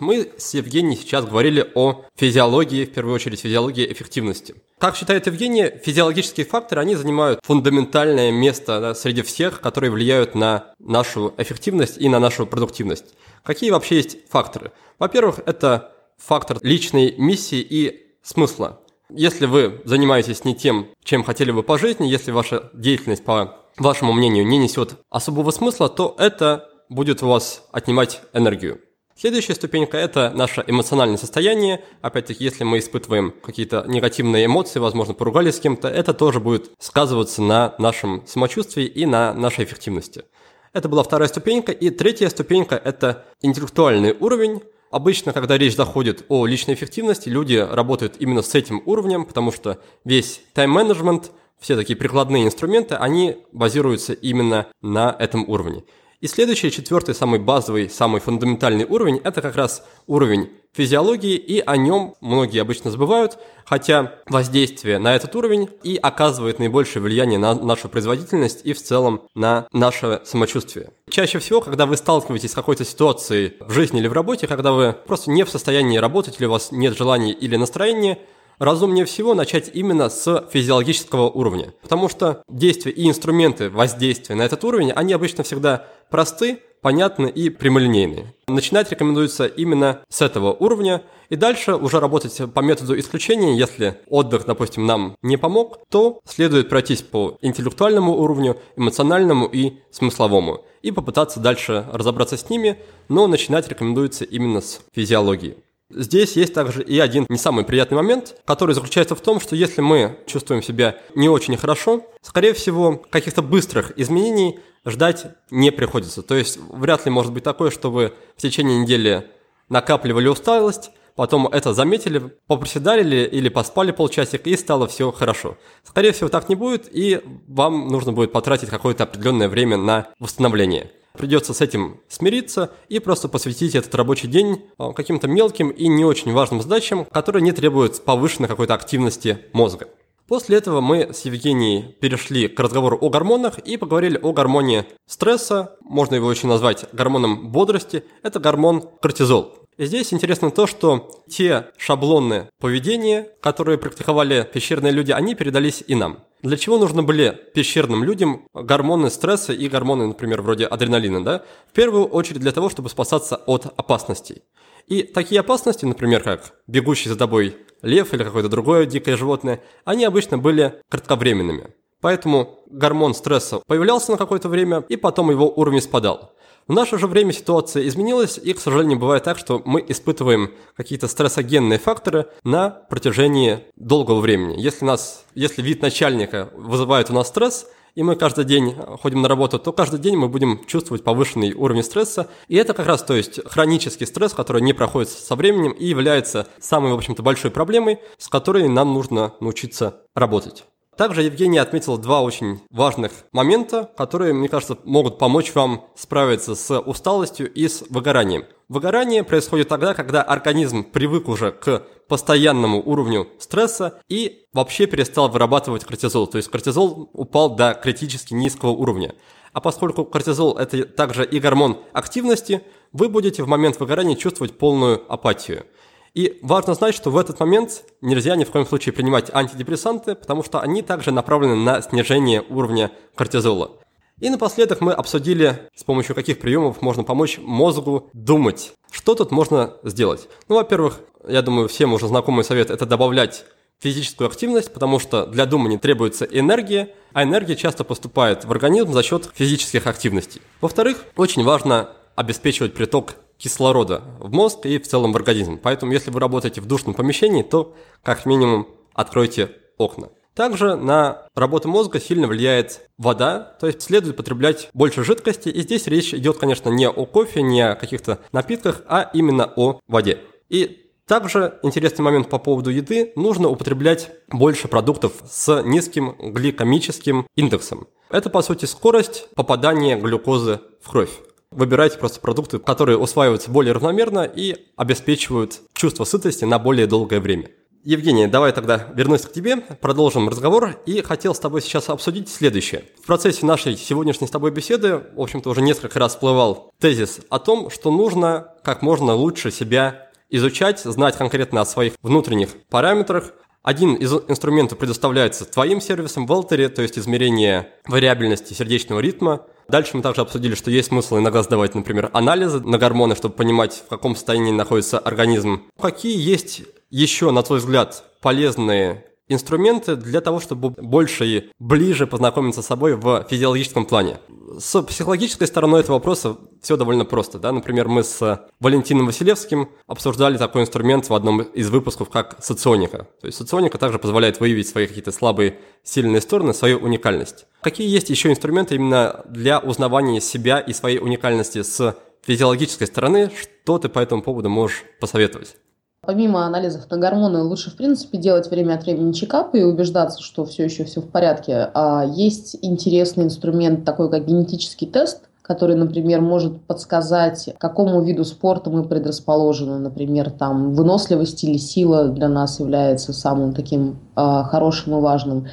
Мы с Евгением сейчас говорили о физиологии, в первую очередь физиологии эффективности. Как считает Евгений, физиологические факторы, они занимают фундаментальное место да, среди всех, которые влияют на нашу эффективность и на нашу продуктивность. Какие вообще есть факторы? Во-первых, это фактор личной миссии и смысла. Если вы занимаетесь не тем, чем хотели бы по жизни, если ваша деятельность, по вашему мнению, не несет особого смысла, то это будет у вас отнимать энергию. Следующая ступенька – это наше эмоциональное состояние. Опять-таки, если мы испытываем какие-то негативные эмоции, возможно, поругались с кем-то, это тоже будет сказываться на нашем самочувствии и на нашей эффективности. Это была вторая ступенька. И третья ступенька – это интеллектуальный уровень. Обычно, когда речь заходит о личной эффективности, люди работают именно с этим уровнем, потому что весь тайм-менеджмент, все такие прикладные инструменты, они базируются именно на этом уровне. И следующий, четвертый, самый базовый, самый фундаментальный уровень – это как раз уровень физиологии, и о нем многие обычно забывают, хотя воздействие на этот уровень и оказывает наибольшее влияние на нашу производительность и в целом на наше самочувствие. Чаще всего, когда вы сталкиваетесь с какой-то ситуацией в жизни или в работе, когда вы просто не в состоянии работать или у вас нет желания или настроения, разумнее всего начать именно с физиологического уровня. Потому что действия и инструменты воздействия на этот уровень, они обычно всегда просты, понятны и прямолинейны. Начинать рекомендуется именно с этого уровня, и дальше уже работать по методу исключения, если отдых, допустим, нам не помог, то следует пройтись по интеллектуальному уровню, эмоциональному и смысловому, и попытаться дальше разобраться с ними, но начинать рекомендуется именно с физиологии. Здесь есть также и один не самый приятный момент, который заключается в том, что если мы чувствуем себя не очень хорошо, скорее всего, каких-то быстрых изменений ждать не приходится. То есть вряд ли может быть такое, что вы в течение недели накапливали усталость, потом это заметили, поприседали или поспали полчасика, и стало все хорошо. Скорее всего, так не будет, и вам нужно будет потратить какое-то определенное время на восстановление. Придется с этим смириться и просто посвятить этот рабочий день а, каким-то мелким и не очень важным задачам, которые не требуют повышенной какой-то активности мозга. После этого мы с Евгенией перешли к разговору о гормонах и поговорили о гормоне стресса, можно его еще назвать гормоном бодрости, это гормон кортизол. И здесь интересно то, что те шаблоны поведения, которые практиковали пещерные люди, они передались и нам. Для чего нужны были пещерным людям гормоны стресса и гормоны, например, вроде адреналина, да? В первую очередь для того, чтобы спасаться от опасностей. И такие опасности, например, как бегущий за тобой лев или какое-то другое дикое животное, они обычно были кратковременными. Поэтому гормон стресса появлялся на какое-то время, и потом его уровень спадал. В наше же время ситуация изменилась, и, к сожалению, бывает так, что мы испытываем какие-то стрессогенные факторы на протяжении долгого времени. Если, нас, если вид начальника вызывает у нас стресс, и мы каждый день ходим на работу, то каждый день мы будем чувствовать повышенный уровень стресса. И это как раз, то есть, хронический стресс, который не проходит со временем и является самой, в общем-то, большой проблемой, с которой нам нужно научиться работать. Также Евгений отметил два очень важных момента, которые, мне кажется, могут помочь вам справиться с усталостью и с выгоранием. Выгорание происходит тогда, когда организм привык уже к постоянному уровню стресса и вообще перестал вырабатывать кортизол. То есть кортизол упал до критически низкого уровня. А поскольку кортизол – это также и гормон активности, вы будете в момент выгорания чувствовать полную апатию – и важно знать, что в этот момент нельзя ни в коем случае принимать антидепрессанты, потому что они также направлены на снижение уровня кортизола. И напоследок мы обсудили, с помощью каких приемов можно помочь мозгу думать. Что тут можно сделать? Ну, во-первых, я думаю, всем уже знакомый совет – это добавлять физическую активность, потому что для думания требуется энергия, а энергия часто поступает в организм за счет физических активностей. Во-вторых, очень важно обеспечивать приток кислорода в мозг и в целом в организм. Поэтому, если вы работаете в душном помещении, то как минимум откройте окна. Также на работу мозга сильно влияет вода, то есть следует потреблять больше жидкости. И здесь речь идет, конечно, не о кофе, не о каких-то напитках, а именно о воде. И также интересный момент по поводу еды. Нужно употреблять больше продуктов с низким гликомическим индексом. Это, по сути, скорость попадания глюкозы в кровь. Выбирайте просто продукты, которые усваиваются более равномерно и обеспечивают чувство сытости на более долгое время. Евгений, давай тогда вернусь к тебе, продолжим разговор. И хотел с тобой сейчас обсудить следующее. В процессе нашей сегодняшней с тобой беседы, в общем-то, уже несколько раз всплывал тезис о том, что нужно как можно лучше себя изучать, знать конкретно о своих внутренних параметрах, один из инструментов предоставляется твоим сервисом в Alter, то есть измерение вариабельности сердечного ритма. Дальше мы также обсудили, что есть смысл иногда сдавать, например, анализы на гормоны, чтобы понимать, в каком состоянии находится организм. Какие есть еще, на твой взгляд, полезные инструменты для того, чтобы больше и ближе познакомиться с собой в физиологическом плане. С психологической стороной этого вопроса все довольно просто. Да? Например, мы с Валентином Василевским обсуждали такой инструмент в одном из выпусков, как соционика. То есть соционика также позволяет выявить свои какие-то слабые, сильные стороны, свою уникальность. Какие есть еще инструменты именно для узнавания себя и своей уникальности с физиологической стороны? Что ты по этому поводу можешь посоветовать? Помимо анализов на гормоны, лучше, в принципе, делать время от времени чекапы и убеждаться, что все еще все в порядке. А есть интересный инструмент, такой как генетический тест, который, например, может подсказать, к какому виду спорта мы предрасположены. Например, там выносливость или сила для нас является самым таким э, хорошим и важным.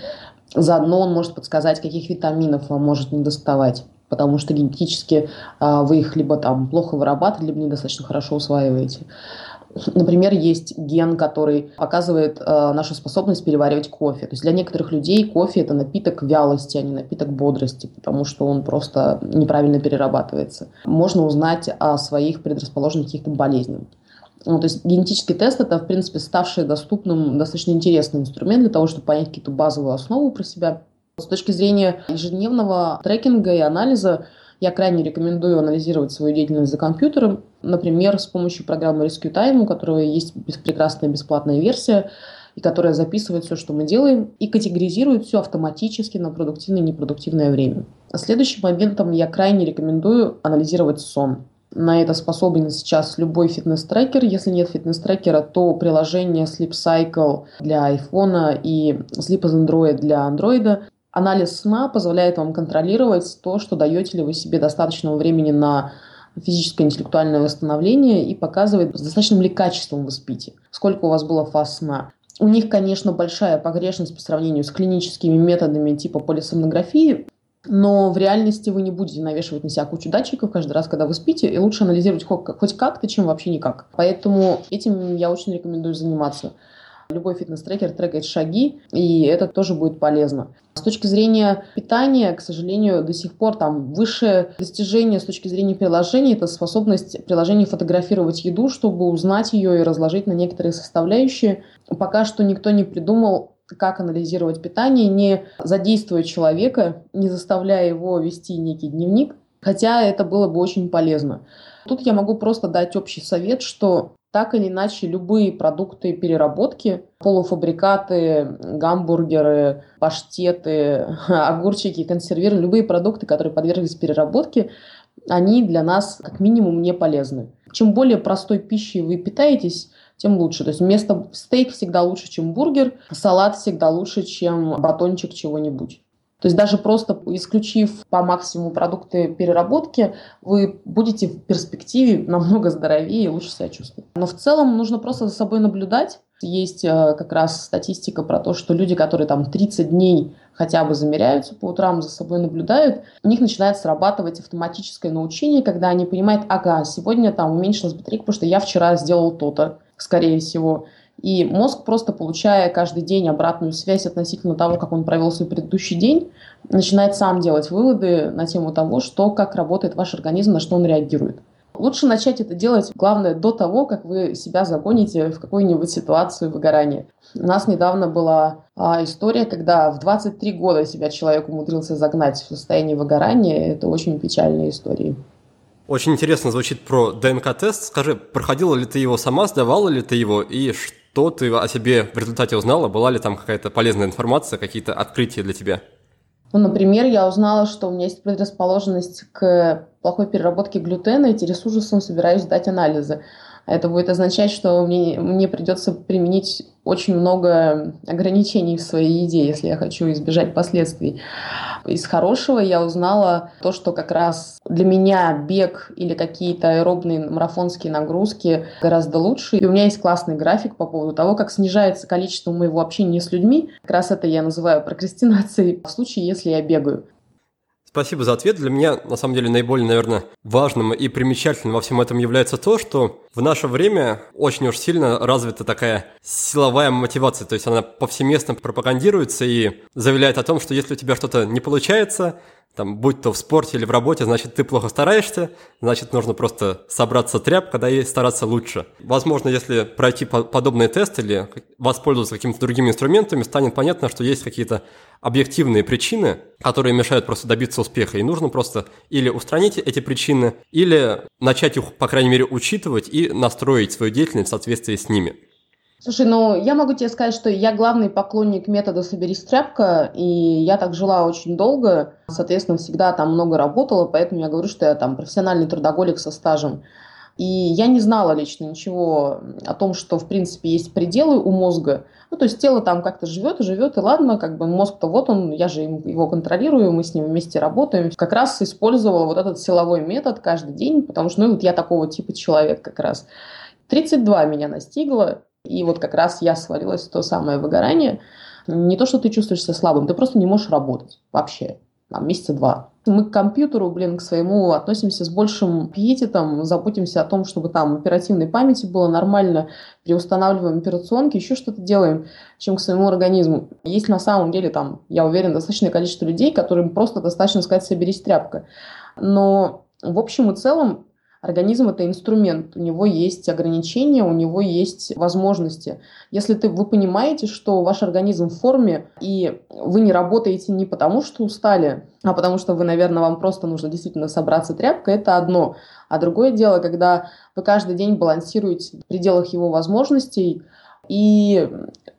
Заодно он может подсказать, каких витаминов вам может не доставать потому что генетически э, вы их либо там плохо вырабатываете, либо недостаточно хорошо усваиваете. Например, есть ген, который показывает э, нашу способность переваривать кофе. То есть для некоторых людей кофе это напиток вялости, а не напиток бодрости, потому что он просто неправильно перерабатывается. Можно узнать о своих предрасположенных каких-то болезнях. Ну, то есть генетический тест это, в принципе, ставший доступным достаточно интересный инструмент для того, чтобы понять какие-то базовые основы про себя. С точки зрения ежедневного трекинга и анализа, я крайне рекомендую анализировать свою деятельность за компьютером, например, с помощью программы Rescue Time, у которой есть прекрасная бесплатная версия, и которая записывает все, что мы делаем, и категоризирует все автоматически на продуктивное и непродуктивное время. А следующим моментом я крайне рекомендую анализировать сон. На это способен сейчас любой фитнес-трекер. Если нет фитнес-трекера, то приложение Sleep Cycle для iPhone и Sleep as Android для Android. Анализ сна позволяет вам контролировать то, что даете ли вы себе достаточного времени на физическое интеллектуальное восстановление и показывает, с достаточным ли качеством вы спите, сколько у вас было фаз сна. У них, конечно, большая погрешность по сравнению с клиническими методами типа полисомнографии, но в реальности вы не будете навешивать на себя кучу датчиков каждый раз, когда вы спите, и лучше анализировать хоть как-то, чем вообще никак. Поэтому этим я очень рекомендую заниматься. Любой фитнес-трекер трекает шаги, и это тоже будет полезно. С точки зрения питания, к сожалению, до сих пор там высшее достижение с точки зрения приложений – это способность приложения фотографировать еду, чтобы узнать ее и разложить на некоторые составляющие. Пока что никто не придумал, как анализировать питание, не задействуя человека, не заставляя его вести некий дневник, хотя это было бы очень полезно. Тут я могу просто дать общий совет, что так или иначе любые продукты переработки, полуфабрикаты, гамбургеры, паштеты, огурчики, консервиры, любые продукты, которые подверглись переработке, они для нас как минимум не полезны. Чем более простой пищей вы питаетесь, тем лучше. То есть вместо стейк всегда лучше, чем бургер, салат всегда лучше, чем батончик чего-нибудь. То есть даже просто исключив по максимуму продукты переработки, вы будете в перспективе намного здоровее и лучше себя чувствовать. Но в целом нужно просто за собой наблюдать. Есть э, как раз статистика про то, что люди, которые там 30 дней хотя бы замеряются по утрам, за собой наблюдают, у них начинает срабатывать автоматическое научение, когда они понимают, ага, сегодня там уменьшилась батарейка, потому что я вчера сделал то-то, скорее всего. И мозг, просто получая каждый день обратную связь относительно того, как он провел свой предыдущий день, начинает сам делать выводы на тему того, что, как работает ваш организм, на что он реагирует. Лучше начать это делать, главное, до того, как вы себя загоните в какую-нибудь ситуацию выгорания. У нас недавно была а, история, когда в 23 года себя человек умудрился загнать в состояние выгорания. Это очень печальная история. Очень интересно звучит про ДНК-тест. Скажи, проходила ли ты его сама, сдавала ли ты его, и что ты о себе в результате узнала? Была ли там какая-то полезная информация, какие-то открытия для тебя? Ну, например, я узнала, что у меня есть предрасположенность к плохой переработке глютена, и через ужасом собираюсь сдать анализы. Это будет означать, что мне, мне придется применить очень много ограничений в своей еде, если я хочу избежать последствий. Из хорошего я узнала то, что как раз для меня бег или какие-то аэробные марафонские нагрузки гораздо лучше. И у меня есть классный график по поводу того, как снижается количество моего общения с людьми. Как раз это я называю прокрастинацией в случае, если я бегаю. Спасибо за ответ. Для меня, на самом деле, наиболее, наверное, важным и примечательным во всем этом является то, что в наше время очень уж сильно развита такая силовая мотивация. То есть она повсеместно пропагандируется и заявляет о том, что если у тебя что-то не получается, там, будь то в спорте или в работе, значит, ты плохо стараешься, значит, нужно просто собраться тряпка, и стараться лучше. Возможно, если пройти подобный тест или воспользоваться какими-то другими инструментами, станет понятно, что есть какие-то объективные причины, которые мешают просто добиться успеха, и нужно просто или устранить эти причины, или начать их, по крайней мере, учитывать и настроить свою деятельность в соответствии с ними. Слушай, ну я могу тебе сказать, что я главный поклонник метода «соберись тряпка», и я так жила очень долго, соответственно, всегда там много работала, поэтому я говорю, что я там профессиональный трудоголик со стажем. И я не знала лично ничего о том, что, в принципе, есть пределы у мозга. Ну, то есть тело там как-то живет и живет, и ладно, как бы мозг-то вот он, я же его контролирую, мы с ним вместе работаем. Как раз использовала вот этот силовой метод каждый день, потому что, ну, вот я такого типа человек как раз. 32 меня настигло, и вот как раз я свалилась в то самое выгорание. Не то, что ты чувствуешь себя слабым, ты просто не можешь работать вообще. Там, месяца два. Мы к компьютеру, блин, к своему относимся с большим пиететом, заботимся о том, чтобы там оперативной памяти было нормально, переустанавливаем операционки, еще что-то делаем, чем к своему организму. Есть на самом деле там, я уверен, достаточное количество людей, которым просто достаточно сказать «соберись тряпка». Но в общем и целом Организм – это инструмент, у него есть ограничения, у него есть возможности. Если ты, вы понимаете, что ваш организм в форме, и вы не работаете не потому, что устали, а потому что вы, наверное, вам просто нужно действительно собраться тряпкой, это одно. А другое дело, когда вы каждый день балансируете в пределах его возможностей, и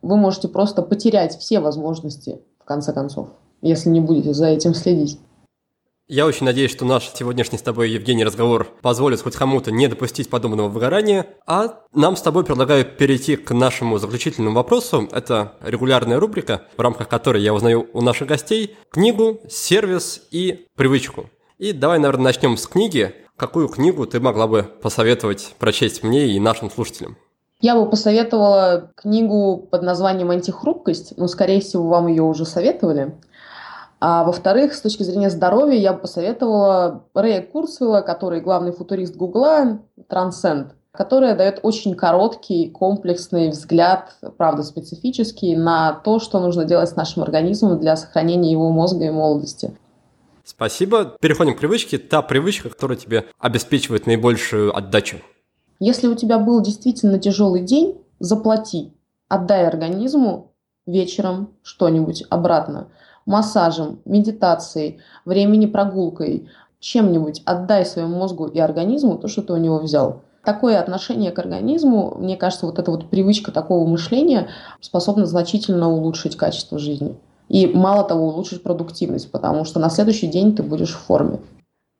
вы можете просто потерять все возможности, в конце концов, если не будете за этим следить. Я очень надеюсь, что наш сегодняшний с тобой, Евгений, разговор позволит хоть кому-то не допустить подобного выгорания. А нам с тобой предлагаю перейти к нашему заключительному вопросу. Это регулярная рубрика, в рамках которой я узнаю у наших гостей книгу, сервис и привычку. И давай, наверное, начнем с книги. Какую книгу ты могла бы посоветовать прочесть мне и нашим слушателям? Я бы посоветовала книгу под названием «Антихрупкость», но, скорее всего, вам ее уже советовали. А во-вторых, с точки зрения здоровья, я бы посоветовала Рэя Курцвелла, который главный футурист Гугла, Transcend, которая дает очень короткий, комплексный взгляд, правда, специфический, на то, что нужно делать с нашим организмом для сохранения его мозга и молодости. Спасибо. Переходим к привычке. Та привычка, которая тебе обеспечивает наибольшую отдачу. Если у тебя был действительно тяжелый день, заплати. Отдай организму вечером что-нибудь обратно массажем, медитацией, времени прогулкой, чем-нибудь отдай своему мозгу и организму то, что ты у него взял. Такое отношение к организму, мне кажется, вот эта вот привычка такого мышления способна значительно улучшить качество жизни. И мало того, улучшить продуктивность, потому что на следующий день ты будешь в форме.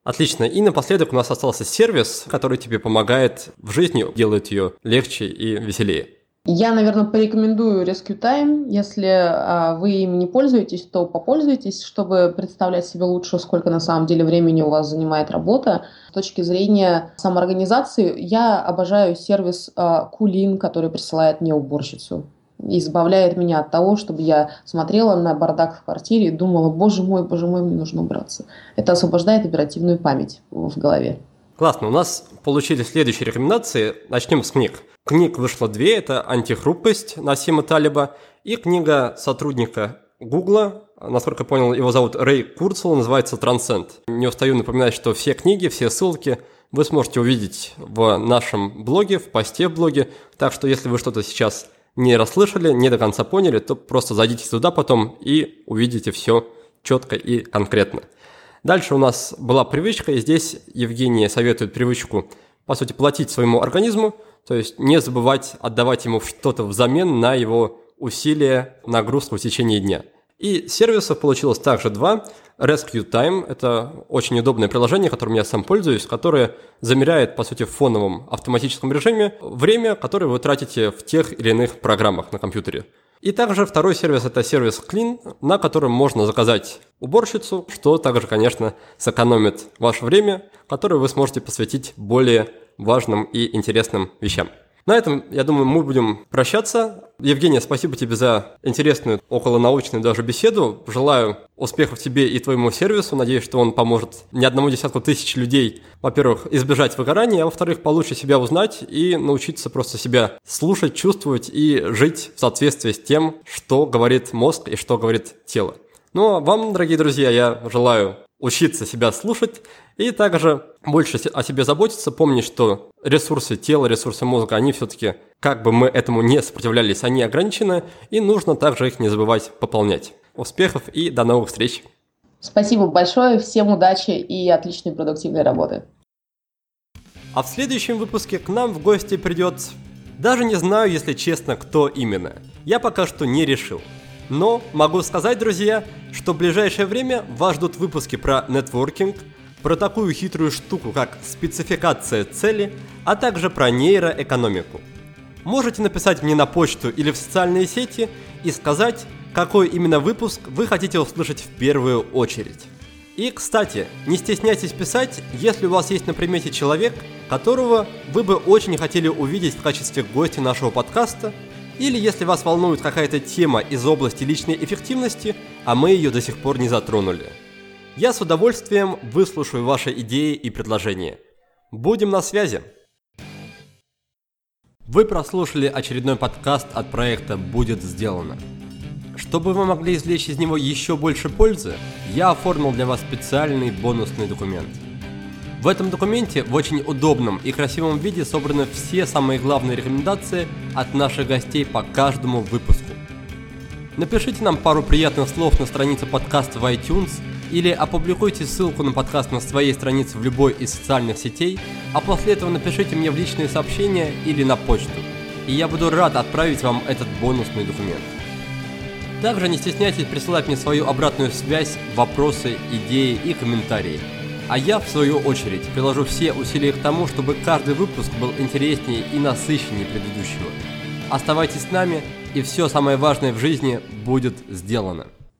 Отлично. И напоследок у нас остался сервис, который тебе помогает в жизни, делает ее легче и веселее. Я, наверное, порекомендую Rescue Time. Если а, вы им не пользуетесь, то попользуйтесь, чтобы представлять себе лучше, сколько на самом деле времени у вас занимает работа. С точки зрения самоорганизации, я обожаю сервис а, Кулин, который присылает мне уборщицу. Избавляет меня от того, чтобы я смотрела на бардак в квартире и думала, боже мой, боже мой, мне нужно убраться. Это освобождает оперативную память в голове. Классно, у нас получились следующие рекомендации. Начнем с книг. Книг вышло две, это «Антихрупкость» Насима Талиба и книга сотрудника Гугла, насколько я понял, его зовут Рэй Курцел, называется «Трансцент». Не устаю напоминать, что все книги, все ссылки вы сможете увидеть в нашем блоге, в посте в блоге, так что если вы что-то сейчас не расслышали, не до конца поняли, то просто зайдите туда потом и увидите все четко и конкретно. Дальше у нас была привычка, и здесь Евгения советует привычку, по сути, платить своему организму – то есть не забывать отдавать ему что-то взамен на его усилия, нагрузку в течение дня. И сервисов получилось также два. Rescue Time – это очень удобное приложение, которым я сам пользуюсь, которое замеряет, по сути, в фоновом автоматическом режиме время, которое вы тратите в тех или иных программах на компьютере. И также второй сервис – это сервис Clean, на котором можно заказать уборщицу, что также, конечно, сэкономит ваше время, которое вы сможете посвятить более важным и интересным вещам. На этом, я думаю, мы будем прощаться. Евгения, спасибо тебе за интересную, околонаучную даже беседу. Желаю успехов тебе и твоему сервису. Надеюсь, что он поможет не одному десятку тысяч людей, во-первых, избежать выгорания, а во-вторых, получше себя узнать и научиться просто себя слушать, чувствовать и жить в соответствии с тем, что говорит мозг и что говорит тело. Ну а вам, дорогие друзья, я желаю учиться себя слушать и также больше о себе заботиться, помнить, что ресурсы тела, ресурсы мозга, они все-таки, как бы мы этому не сопротивлялись, они ограничены, и нужно также их не забывать пополнять. Успехов и до новых встреч! Спасибо большое, всем удачи и отличной продуктивной работы. А в следующем выпуске к нам в гости придет... Даже не знаю, если честно, кто именно. Я пока что не решил. Но могу сказать, друзья, что в ближайшее время вас ждут выпуски про нетворкинг, про такую хитрую штуку, как спецификация цели, а также про нейроэкономику. Можете написать мне на почту или в социальные сети и сказать, какой именно выпуск вы хотите услышать в первую очередь. И, кстати, не стесняйтесь писать, если у вас есть на примете человек, которого вы бы очень хотели увидеть в качестве гостя нашего подкаста – или если вас волнует какая-то тема из области личной эффективности, а мы ее до сих пор не затронули. Я с удовольствием выслушаю ваши идеи и предложения. Будем на связи! Вы прослушали очередной подкаст от проекта «Будет сделано». Чтобы вы могли извлечь из него еще больше пользы, я оформил для вас специальный бонусный документ – в этом документе в очень удобном и красивом виде собраны все самые главные рекомендации от наших гостей по каждому выпуску. Напишите нам пару приятных слов на странице подкаста в iTunes или опубликуйте ссылку на подкаст на своей странице в любой из социальных сетей, а после этого напишите мне в личные сообщения или на почту, и я буду рад отправить вам этот бонусный документ. Также не стесняйтесь присылать мне свою обратную связь, вопросы, идеи и комментарии. А я, в свою очередь, приложу все усилия к тому, чтобы каждый выпуск был интереснее и насыщеннее предыдущего. Оставайтесь с нами, и все самое важное в жизни будет сделано.